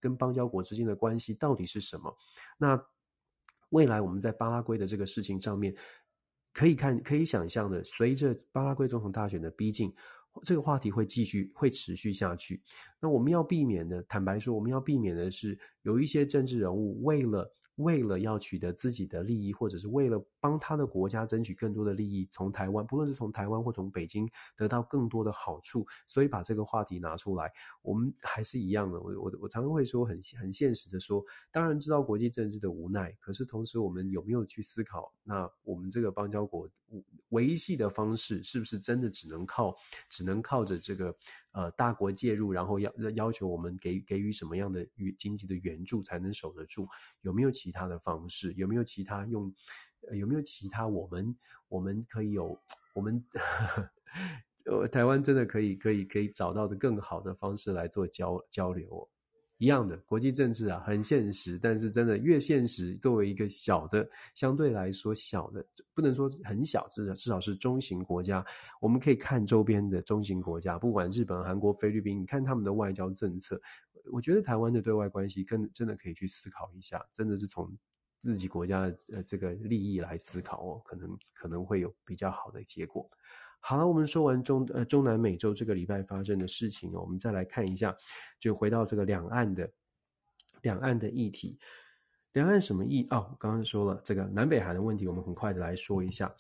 Speaker 2: 跟邦交国之间的关系到底是什么？什么那未来我们在巴拉圭的这个事情上面，可以看可以想象的，随着巴拉圭总统大选的逼近，这个话题会继续会持续下去。那我们要避免的，坦白说，我们要避免的是有一些政治人物为了。为了要取得自己的利益，或者是为了帮他的国家争取更多的利益，从台湾，不论是从台湾或从北京得到更多的好处，所以把这个话题拿出来，我们还是一样的。我我我常常会说很很现实的说，当然知道国际政治的无奈，可是同时我们有没有去思考，那我们这个邦交国维系的方式是不是真的只能靠只能靠着这个？呃，大国介入，然后要要求我们给给予什么样的与经济的援助才能守得住？有没有其他的方式？有没有其他用？有没有其他我们我们可以有我们 呃台湾真的可以可以可以找到的更好的方式来做交交流？一样的国际政治啊，很现实，但是真的越现实，作为一个小的，相对来说小的，不能说很小，至少至少是中型国家，我们可以看周边的中型国家，不管日本、韩国、菲律宾，你看他们的外交政策，我觉得台湾的对外关系更真的可以去思考一下，真的是从自己国家的呃这个利益来思考哦，可能可能会有比较好的结果。好了，我们说完中呃中南美洲这个礼拜发生的事情哦，我们再来看一下，就回到这个两岸的两岸的议题，两岸什么议哦？刚刚说了这个南北韩的问题，我们很快的来说一下，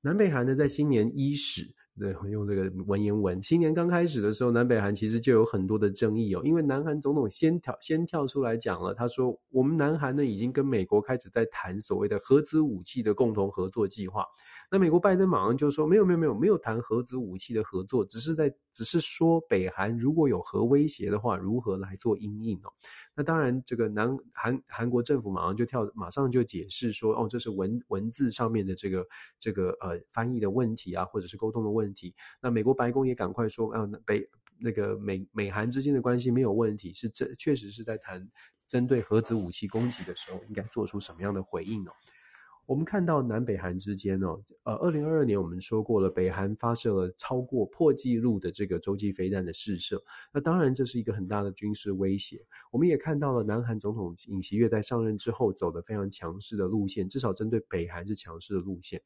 Speaker 2: 南北韩呢在新年伊始。对，用这个文言文。新年刚开始的时候，南北韩其实就有很多的争议哦，因为南韩总统先跳先跳出来讲了，他说我们南韩呢已经跟美国开始在谈所谓的核子武器的共同合作计划。那美国拜登马上就说没有没有没有没有谈核子武器的合作，只是在只是说北韩如果有核威胁的话，如何来做应应哦。那当然，这个南韩韩国政府马上就跳，马上就解释说，哦，这是文文字上面的这个这个呃翻译的问题啊，或者是沟通的问题。那美国白宫也赶快说，啊，北那个美美韩之间的关系没有问题，是这确实是在谈针对核子武器攻击的时候应该做出什么样的回应哦。我们看到南北韩之间哦，呃，二零二二年我们说过了，北韩发射了超过破纪录的这个洲际飞弹的试射，那当然这是一个很大的军事威胁。我们也看到了南韩总统尹锡悦在上任之后走的非常强势的路线，至少针对北韩是强势的路线。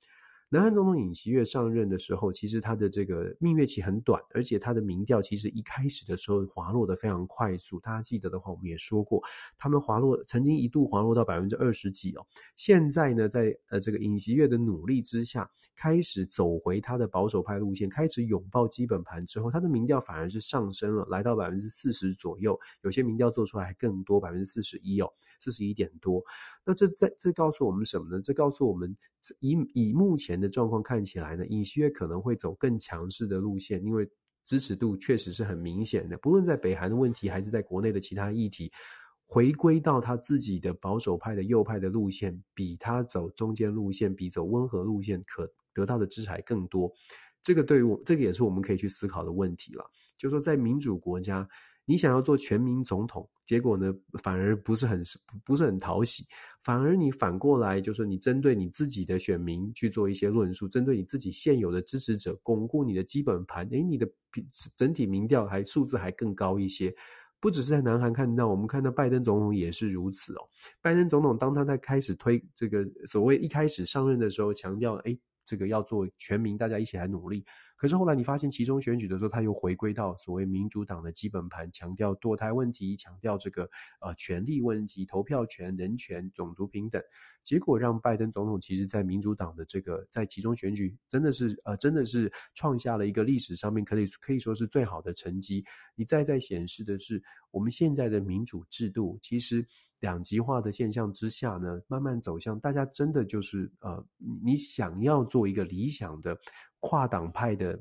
Speaker 2: 南韩总统尹锡悦上任的时候，其实他的这个蜜月期很短，而且他的民调其实一开始的时候滑落的非常快速。大家记得的话，我们也说过，他们滑落曾经一度滑落到百分之二十几哦。现在呢，在呃这个尹锡悦的努力之下，开始走回他的保守派路线，开始拥抱基本盘之后，他的民调反而是上升了，来到百分之四十左右。有些民调做出来还更多，百分之四十一哦，四十一点多。那这在这告诉我们什么呢？这告诉我们以以目前的状况看起来呢，尹锡悦可能会走更强势的路线，因为支持度确实是很明显的。不论在北韩的问题，还是在国内的其他议题，回归到他自己的保守派的右派的路线，比他走中间路线，比走温和路线，可得到的支持还更多。这个对于我，这个也是我们可以去思考的问题了。就是说，在民主国家。你想要做全民总统，结果呢，反而不是很不是很讨喜，反而你反过来就是你针对你自己的选民去做一些论述，针对你自己现有的支持者，巩固你的基本盘，诶，你的整体民调还数字还更高一些。不只是在南韩看到，我们看到拜登总统也是如此哦。拜登总统当他在开始推这个所谓一开始上任的时候，强调诶，这个要做全民，大家一起来努力。可是后来你发现，其中选举的时候，他又回归到所谓民主党的基本盘，强调堕胎问题，强调这个呃权利问题、投票权、人权、种族平等。结果让拜登总统其实，在民主党的这个在其中选举，真的是呃真的是创下了一个历史上面可以可以说是最好的成绩。你再再显示的是，我们现在的民主制度，其实两极化的现象之下呢，慢慢走向大家真的就是呃，你想要做一个理想的。跨党派的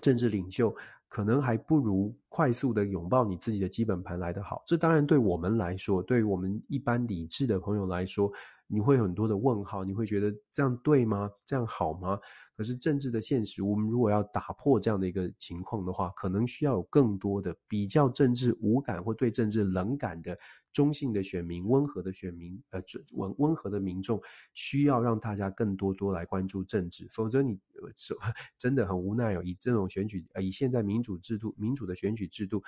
Speaker 2: 政治领袖，可能还不如快速的拥抱你自己的基本盘来得好。这当然对我们来说，对于我们一般理智的朋友来说，你会有很多的问号，你会觉得这样对吗？这样好吗？可是政治的现实，我们如果要打破这样的一个情况的话，可能需要有更多的比较政治无感或对政治冷感的中性的选民、温和的选民，呃，温温和的民众，需要让大家更多多来关注政治，否则你，呃，真的很无奈哦。以这种选举，呃，以现在民主制度、民主的选举制度，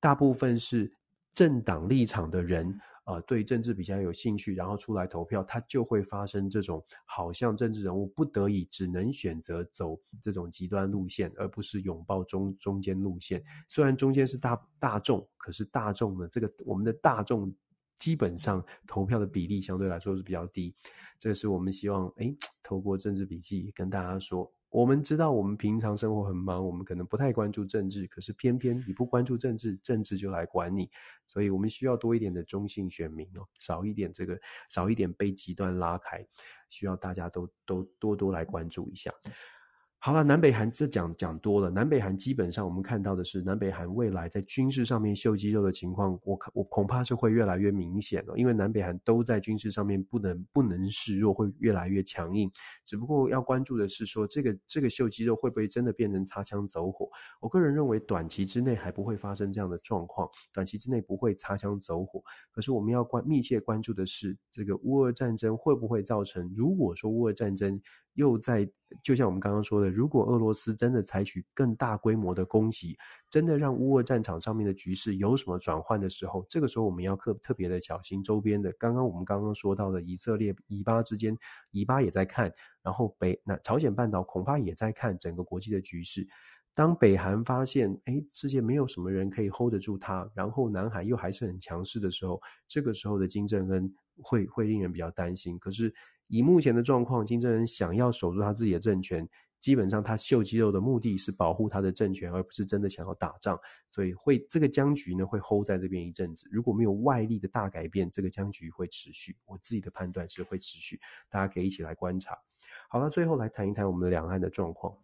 Speaker 2: 大部分是政党立场的人。呃，对政治比较有兴趣，然后出来投票，他就会发生这种好像政治人物不得已只能选择走这种极端路线，而不是拥抱中中间路线。虽然中间是大大众，可是大众呢，这个我们的大众基本上投票的比例相对来说是比较低。这是我们希望诶，透过政治笔记跟大家说。我们知道，我们平常生活很忙，我们可能不太关注政治。可是偏偏你不关注政治，政治就来管你。所以我们需要多一点的中性选民哦，少一点这个，少一点被极端拉开。需要大家都都多多来关注一下。好了，南北韩这讲讲多了。南北韩基本上我们看到的是，南北韩未来在军事上面秀肌肉的情况，我我恐怕是会越来越明显了。因为南北韩都在军事上面不能不能示弱，会越来越强硬。只不过要关注的是说，这个这个秀肌肉会不会真的变成擦枪走火？我个人认为，短期之内还不会发生这样的状况，短期之内不会擦枪走火。可是我们要关密切关注的是，这个乌俄战争会不会造成？如果说乌俄战争，又在，就像我们刚刚说的，如果俄罗斯真的采取更大规模的攻击，真的让乌俄战场上面的局势有什么转换的时候，这个时候我们要特特别的小心周边的。刚刚我们刚刚说到的以色列、以巴之间，以巴也在看，然后北那朝鲜半岛恐怕也在看整个国际的局势。当北韩发现，诶，世界没有什么人可以 hold 得住他，然后南韩又还是很强势的时候，这个时候的金正恩会会令人比较担心。可是。以目前的状况，金正恩想要守住他自己的政权，基本上他秀肌肉的目的是保护他的政权，而不是真的想要打仗。所以会这个僵局呢会 hold 在这边一阵子。如果没有外力的大改变，这个僵局会持续。我自己的判断是会持续，大家可以一起来观察。好了，最后来谈一谈我们的两岸的状况。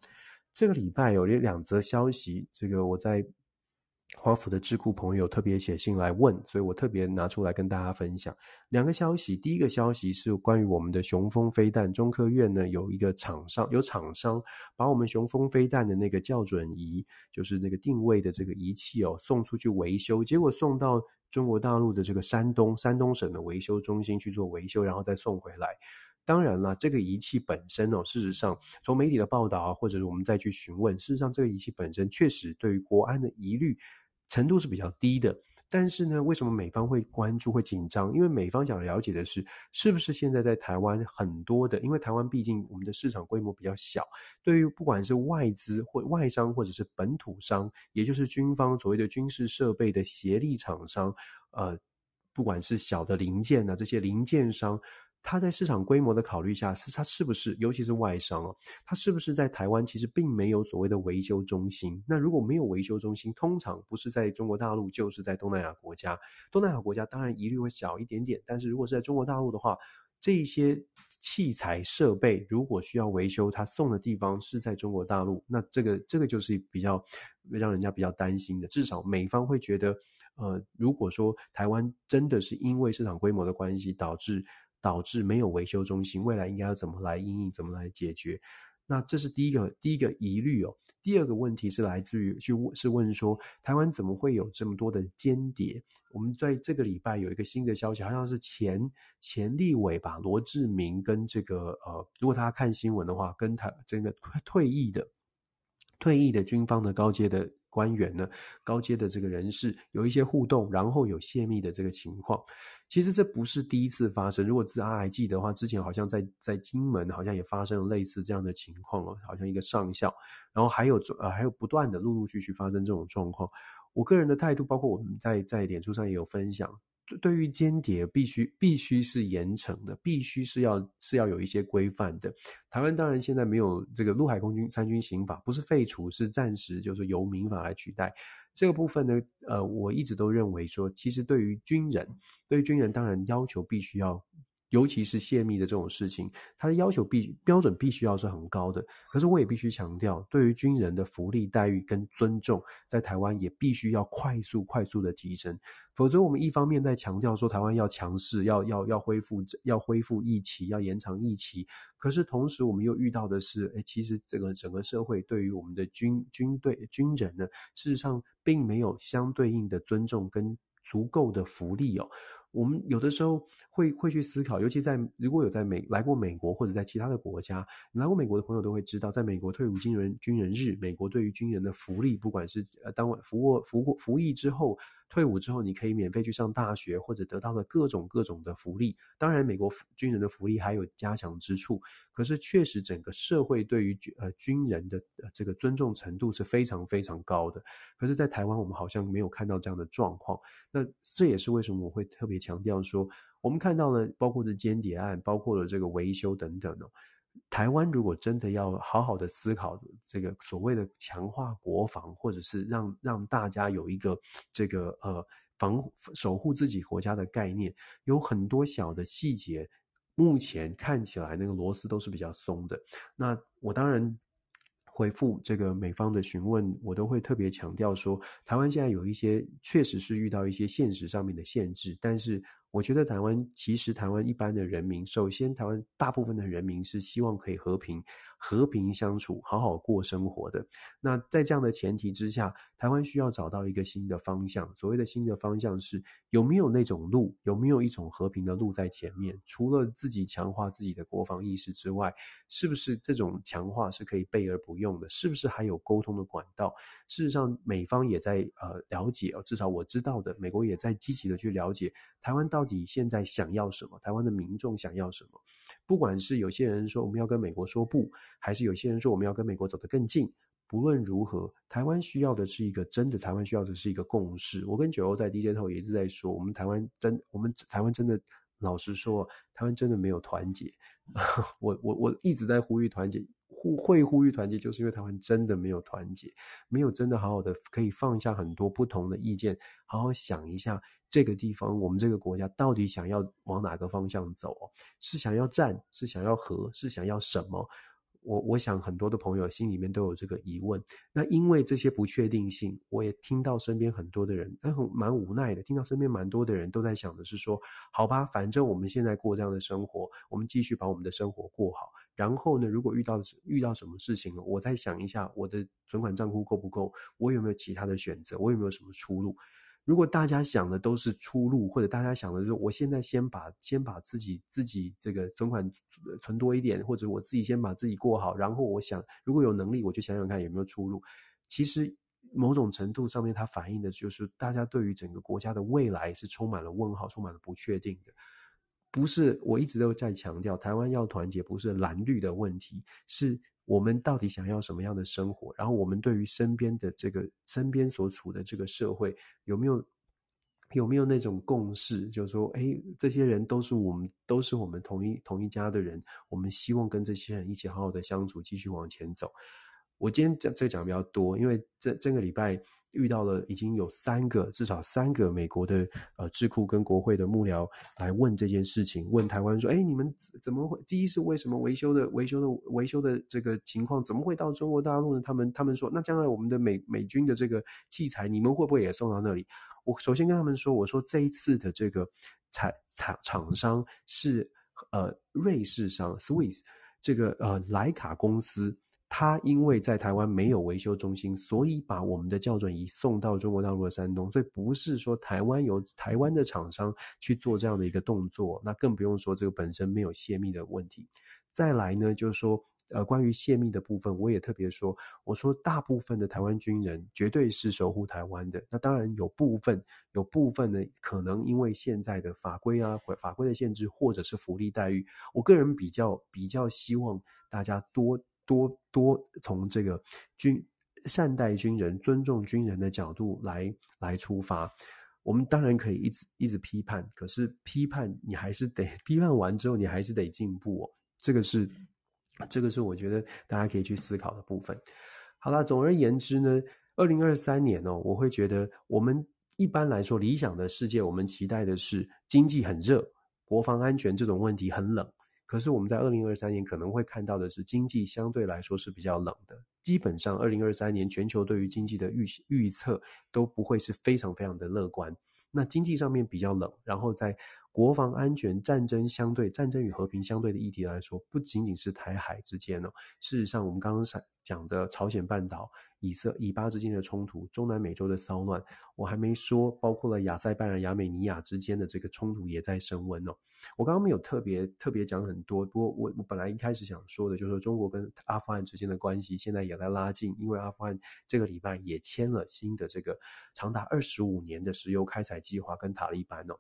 Speaker 2: 这个礼拜有两则消息，这个我在。华府的智库朋友特别写信来问，所以我特别拿出来跟大家分享两个消息。第一个消息是关于我们的雄风飞弹，中科院呢有一个厂商，有厂商把我们雄风飞弹的那个校准仪，就是那个定位的这个仪器哦，送出去维修，结果送到中国大陆的这个山东山东省的维修中心去做维修，然后再送回来。当然了，这个仪器本身哦，事实上从媒体的报道啊，或者是我们再去询问，事实上这个仪器本身确实对于国安的疑虑程度是比较低的。但是呢，为什么美方会关注、会紧张？因为美方想了解的是，是不是现在在台湾很多的，因为台湾毕竟我们的市场规模比较小，对于不管是外资或外商，或者是本土商，也就是军方所谓的军事设备的协力厂商，呃，不管是小的零件啊，这些零件商。它在市场规模的考虑下，是它是不是，尤其是外商哦，它是不是在台湾其实并没有所谓的维修中心？那如果没有维修中心，通常不是在中国大陆，就是在东南亚国家。东南亚国家当然疑虑会小一点点，但是如果是在中国大陆的话，这些器材设备如果需要维修，它送的地方是在中国大陆，那这个这个就是比较让人家比较担心的。至少美方会觉得，呃，如果说台湾真的是因为市场规模的关系导致。导致没有维修中心，未来应该要怎么来应应，怎么来解决？那这是第一个第一个疑虑哦。第二个问题是来自于去是问说，台湾怎么会有这么多的间谍？我们在这个礼拜有一个新的消息，好像是前前立委吧，罗志明跟这个呃，如果大家看新闻的话，跟他这个退役的退役的军方的高阶的。官员呢，高阶的这个人士有一些互动，然后有泄密的这个情况。其实这不是第一次发生。如果大家还记得的话，之前好像在在金门好像也发生了类似这样的情况哦，好像一个上校，然后还有呃还有不断的陆陆续续发生这种状况。我个人的态度，包括我们在在脸书上也有分享。对于间谍，必须必须是严惩的，必须是要是要有一些规范的。台湾当然现在没有这个陆海空军三军刑法，不是废除，是暂时就是由民法来取代。这个部分呢，呃，我一直都认为说，其实对于军人，对于军人当然要求必须要。尤其是泄密的这种事情，它的要求必标准必须要是很高的。可是我也必须强调，对于军人的福利待遇跟尊重，在台湾也必须要快速快速的提升。否则，我们一方面在强调说台湾要强势，要要要恢复要恢复疫期，要延长疫期。可是同时，我们又遇到的是，哎，其实整个整个社会对于我们的军军队军人呢，事实上并没有相对应的尊重跟足够的福利哦。我们有的时候会会去思考，尤其在如果有在美来过美国或者在其他的国家，来过美国的朋友都会知道，在美国退伍军人军人日，美国对于军人的福利，不管是呃当服过服过服役之后。退伍之后，你可以免费去上大学，或者得到了各种各种的福利。当然，美国军人的福利还有加强之处。可是，确实整个社会对于呃军人的这个尊重程度是非常非常高的。可是，在台湾，我们好像没有看到这样的状况。那这也是为什么我会特别强调说，我们看到了包括的间谍案，包括了这个维修等等的。台湾如果真的要好好的思考这个所谓的强化国防，或者是让让大家有一个这个呃防守护自己国家的概念，有很多小的细节，目前看起来那个螺丝都是比较松的。那我当然回复这个美方的询问，我都会特别强调说，台湾现在有一些确实是遇到一些现实上面的限制，但是。我觉得台湾其实台湾一般的人民，首先台湾大部分的人民是希望可以和平。和平相处，好好过生活的。那在这样的前提之下，台湾需要找到一个新的方向。所谓的新的方向是有没有那种路，有没有一种和平的路在前面？除了自己强化自己的国防意识之外，是不是这种强化是可以备而不用的？是不是还有沟通的管道？事实上，美方也在呃了解，至少我知道的，美国也在积极的去了解台湾到底现在想要什么，台湾的民众想要什么。不管是有些人说我们要跟美国说不。还是有些人说我们要跟美国走得更近。不论如何，台湾需要的是一个真的，台湾需要的是一个共识。我跟九欧在 DJ 头也一直在说，我们台湾真，我们台湾真的，老实说，台湾真的没有团结。我我我一直在呼吁团结，呼会呼吁团结，就是因为台湾真的没有团结，没有真的好好的可以放下很多不同的意见，好好想一下这个地方，我们这个国家到底想要往哪个方向走？是想要战，是想要和，是想要什么？我我想很多的朋友心里面都有这个疑问，那因为这些不确定性，我也听到身边很多的人，那很蛮无奈的，听到身边蛮多的人都在想的是说，好吧，反正我们现在过这样的生活，我们继续把我们的生活过好，然后呢，如果遇到遇到什么事情了，我再想一下我的存款账户够不够，我有没有其他的选择，我有没有什么出路。如果大家想的都是出路，或者大家想的就是我现在先把先把自己自己这个存款存多一点，或者我自己先把自己过好，然后我想如果有能力，我就想想看有没有出路。其实某种程度上面，它反映的就是大家对于整个国家的未来是充满了问号，充满了不确定的。不是，我一直都在强调，台湾要团结不是蓝绿的问题，是。我们到底想要什么样的生活？然后我们对于身边的这个身边所处的这个社会，有没有有没有那种共识？就是说，哎，这些人都是我们，都是我们同一同一家的人，我们希望跟这些人一起好好的相处，继续往前走。我今天讲这讲比较多，因为这这个礼拜遇到了已经有三个，至少三个美国的呃智库跟国会的幕僚来问这件事情，问台湾说，哎，你们怎么会？第一是为什么维修的维修的维修的这个情况怎么会到中国大陆呢？他们他们说，那将来我们的美美军的这个器材，你们会不会也送到那里？我首先跟他们说，我说这一次的这个厂厂厂商是呃瑞士商 Swiss 这个呃莱卡公司。他因为在台湾没有维修中心，所以把我们的校准仪送到中国大陆的山东，所以不是说台湾有台湾的厂商去做这样的一个动作，那更不用说这个本身没有泄密的问题。再来呢，就是说，呃，关于泄密的部分，我也特别说，我说大部分的台湾军人绝对是守护台湾的，那当然有部分有部分呢，可能因为现在的法规啊，法规的限制，或者是福利待遇，我个人比较比较希望大家多。多多从这个军善待军人、尊重军人的角度来来出发，我们当然可以一直一直批判，可是批判你还是得 批判完之后，你还是得进步哦。这个是这个是我觉得大家可以去思考的部分。好了，总而言之呢，二零二三年哦，我会觉得我们一般来说理想的世界，我们期待的是经济很热。国防安全这种问题很冷。可是我们在二零二三年可能会看到的是，经济相对来说是比较冷的。基本上，二零二三年全球对于经济的预预测都不会是非常非常的乐观。那经济上面比较冷，然后在国防安全、战争相对、战争与和平相对的议题来说，不仅仅是台海之间哦。事实上，我们刚刚讲的朝鲜半岛。以色以巴之间的冲突，中南美洲的骚乱，我还没说，包括了亚塞拜然、亚美尼亚之间的这个冲突也在升温哦。我刚刚没有特别特别讲很多，不过我我本来一开始想说的就是说，中国跟阿富汗之间的关系现在也在拉近，因为阿富汗这个礼拜也签了新的这个长达二十五年的石油开采计划跟塔利班哦。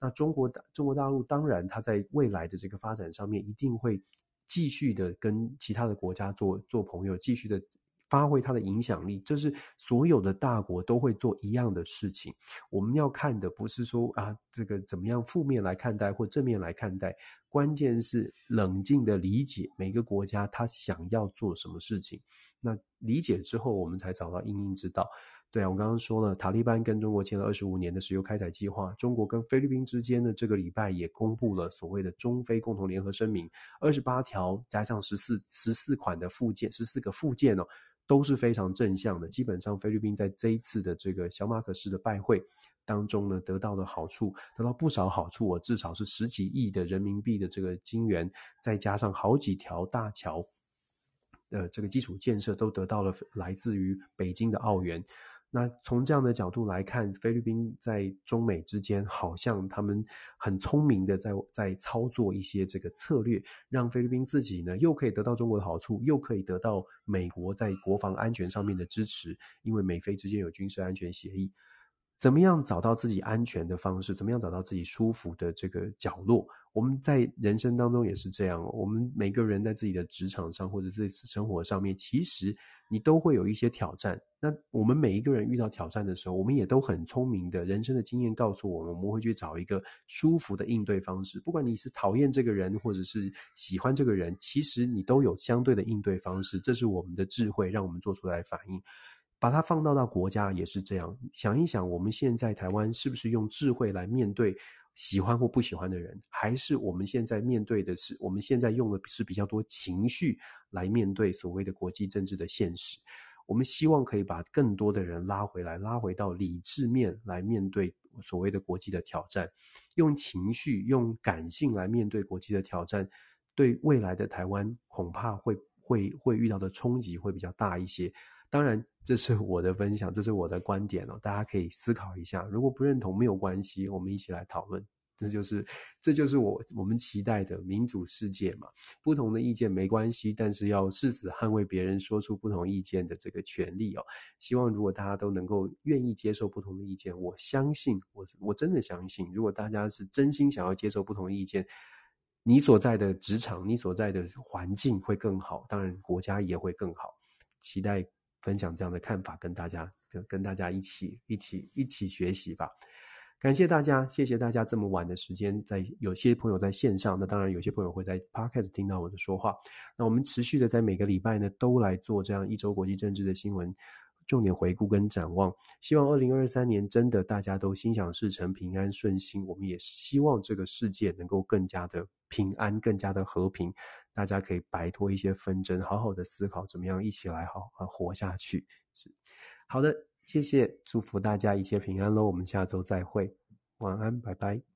Speaker 2: 那中国大中国大陆当然它在未来的这个发展上面一定会继续的跟其他的国家做做朋友，继续的。发挥它的影响力，这是所有的大国都会做一样的事情。我们要看的不是说啊，这个怎么样负面来看待或正面来看待，关键是冷静的理解每个国家他想要做什么事情。那理解之后，我们才找到因应之道。对啊，我刚刚说了，塔利班跟中国签了二十五年的石油开采计划，中国跟菲律宾之间呢，这个礼拜也公布了所谓的中菲共同联合声明，二十八条加上十四十四款的附件，十四个附件哦。都是非常正向的。基本上，菲律宾在这一次的这个小马可仕的拜会当中呢，得到的好处，得到不少好处。我至少是十几亿的人民币的这个金元，再加上好几条大桥，呃，这个基础建设都得到了来自于北京的澳元。那从这样的角度来看，菲律宾在中美之间好像他们很聪明的在在操作一些这个策略，让菲律宾自己呢又可以得到中国的好处，又可以得到美国在国防安全上面的支持，因为美菲之间有军事安全协议。怎么样找到自己安全的方式？怎么样找到自己舒服的这个角落？我们在人生当中也是这样。我们每个人在自己的职场上或者自己生活上面，其实你都会有一些挑战。那我们每一个人遇到挑战的时候，我们也都很聪明的。人生的经验告诉我们，我们会去找一个舒服的应对方式。不管你是讨厌这个人，或者是喜欢这个人，其实你都有相对的应对方式。这是我们的智慧，让我们做出来反应。把它放到到国家也是这样，想一想，我们现在台湾是不是用智慧来面对喜欢或不喜欢的人，还是我们现在面对的是我们现在用的是比较多情绪来面对所谓的国际政治的现实？我们希望可以把更多的人拉回来，拉回到理智面来面对所谓的国际的挑战，用情绪、用感性来面对国际的挑战，对未来的台湾恐怕会会会遇到的冲击会比较大一些。当然，这是我的分享，这是我的观点哦，大家可以思考一下。如果不认同，没有关系，我们一起来讨论。这就是，这就是我我们期待的民主世界嘛。不同的意见没关系，但是要誓死捍卫别人说出不同意见的这个权利哦。希望如果大家都能够愿意接受不同的意见，我相信，我我真的相信，如果大家是真心想要接受不同的意见，你所在的职场，你所在的环境会更好，当然国家也会更好。期待。分享这样的看法，跟大家就跟大家一起一起一起学习吧。感谢大家，谢谢大家这么晚的时间，在有些朋友在线上，那当然有些朋友会在 Podcast 听到我的说话。那我们持续的在每个礼拜呢，都来做这样一周国际政治的新闻重点回顾跟展望。希望二零二三年真的大家都心想事成、平安顺心。我们也希望这个世界能够更加的平安、更加的和平。大家可以摆脱一些纷争，好好的思考怎么样一起来好好活下去。是，好的，谢谢，祝福大家一切平安喽。我们下周再会，晚安，拜拜。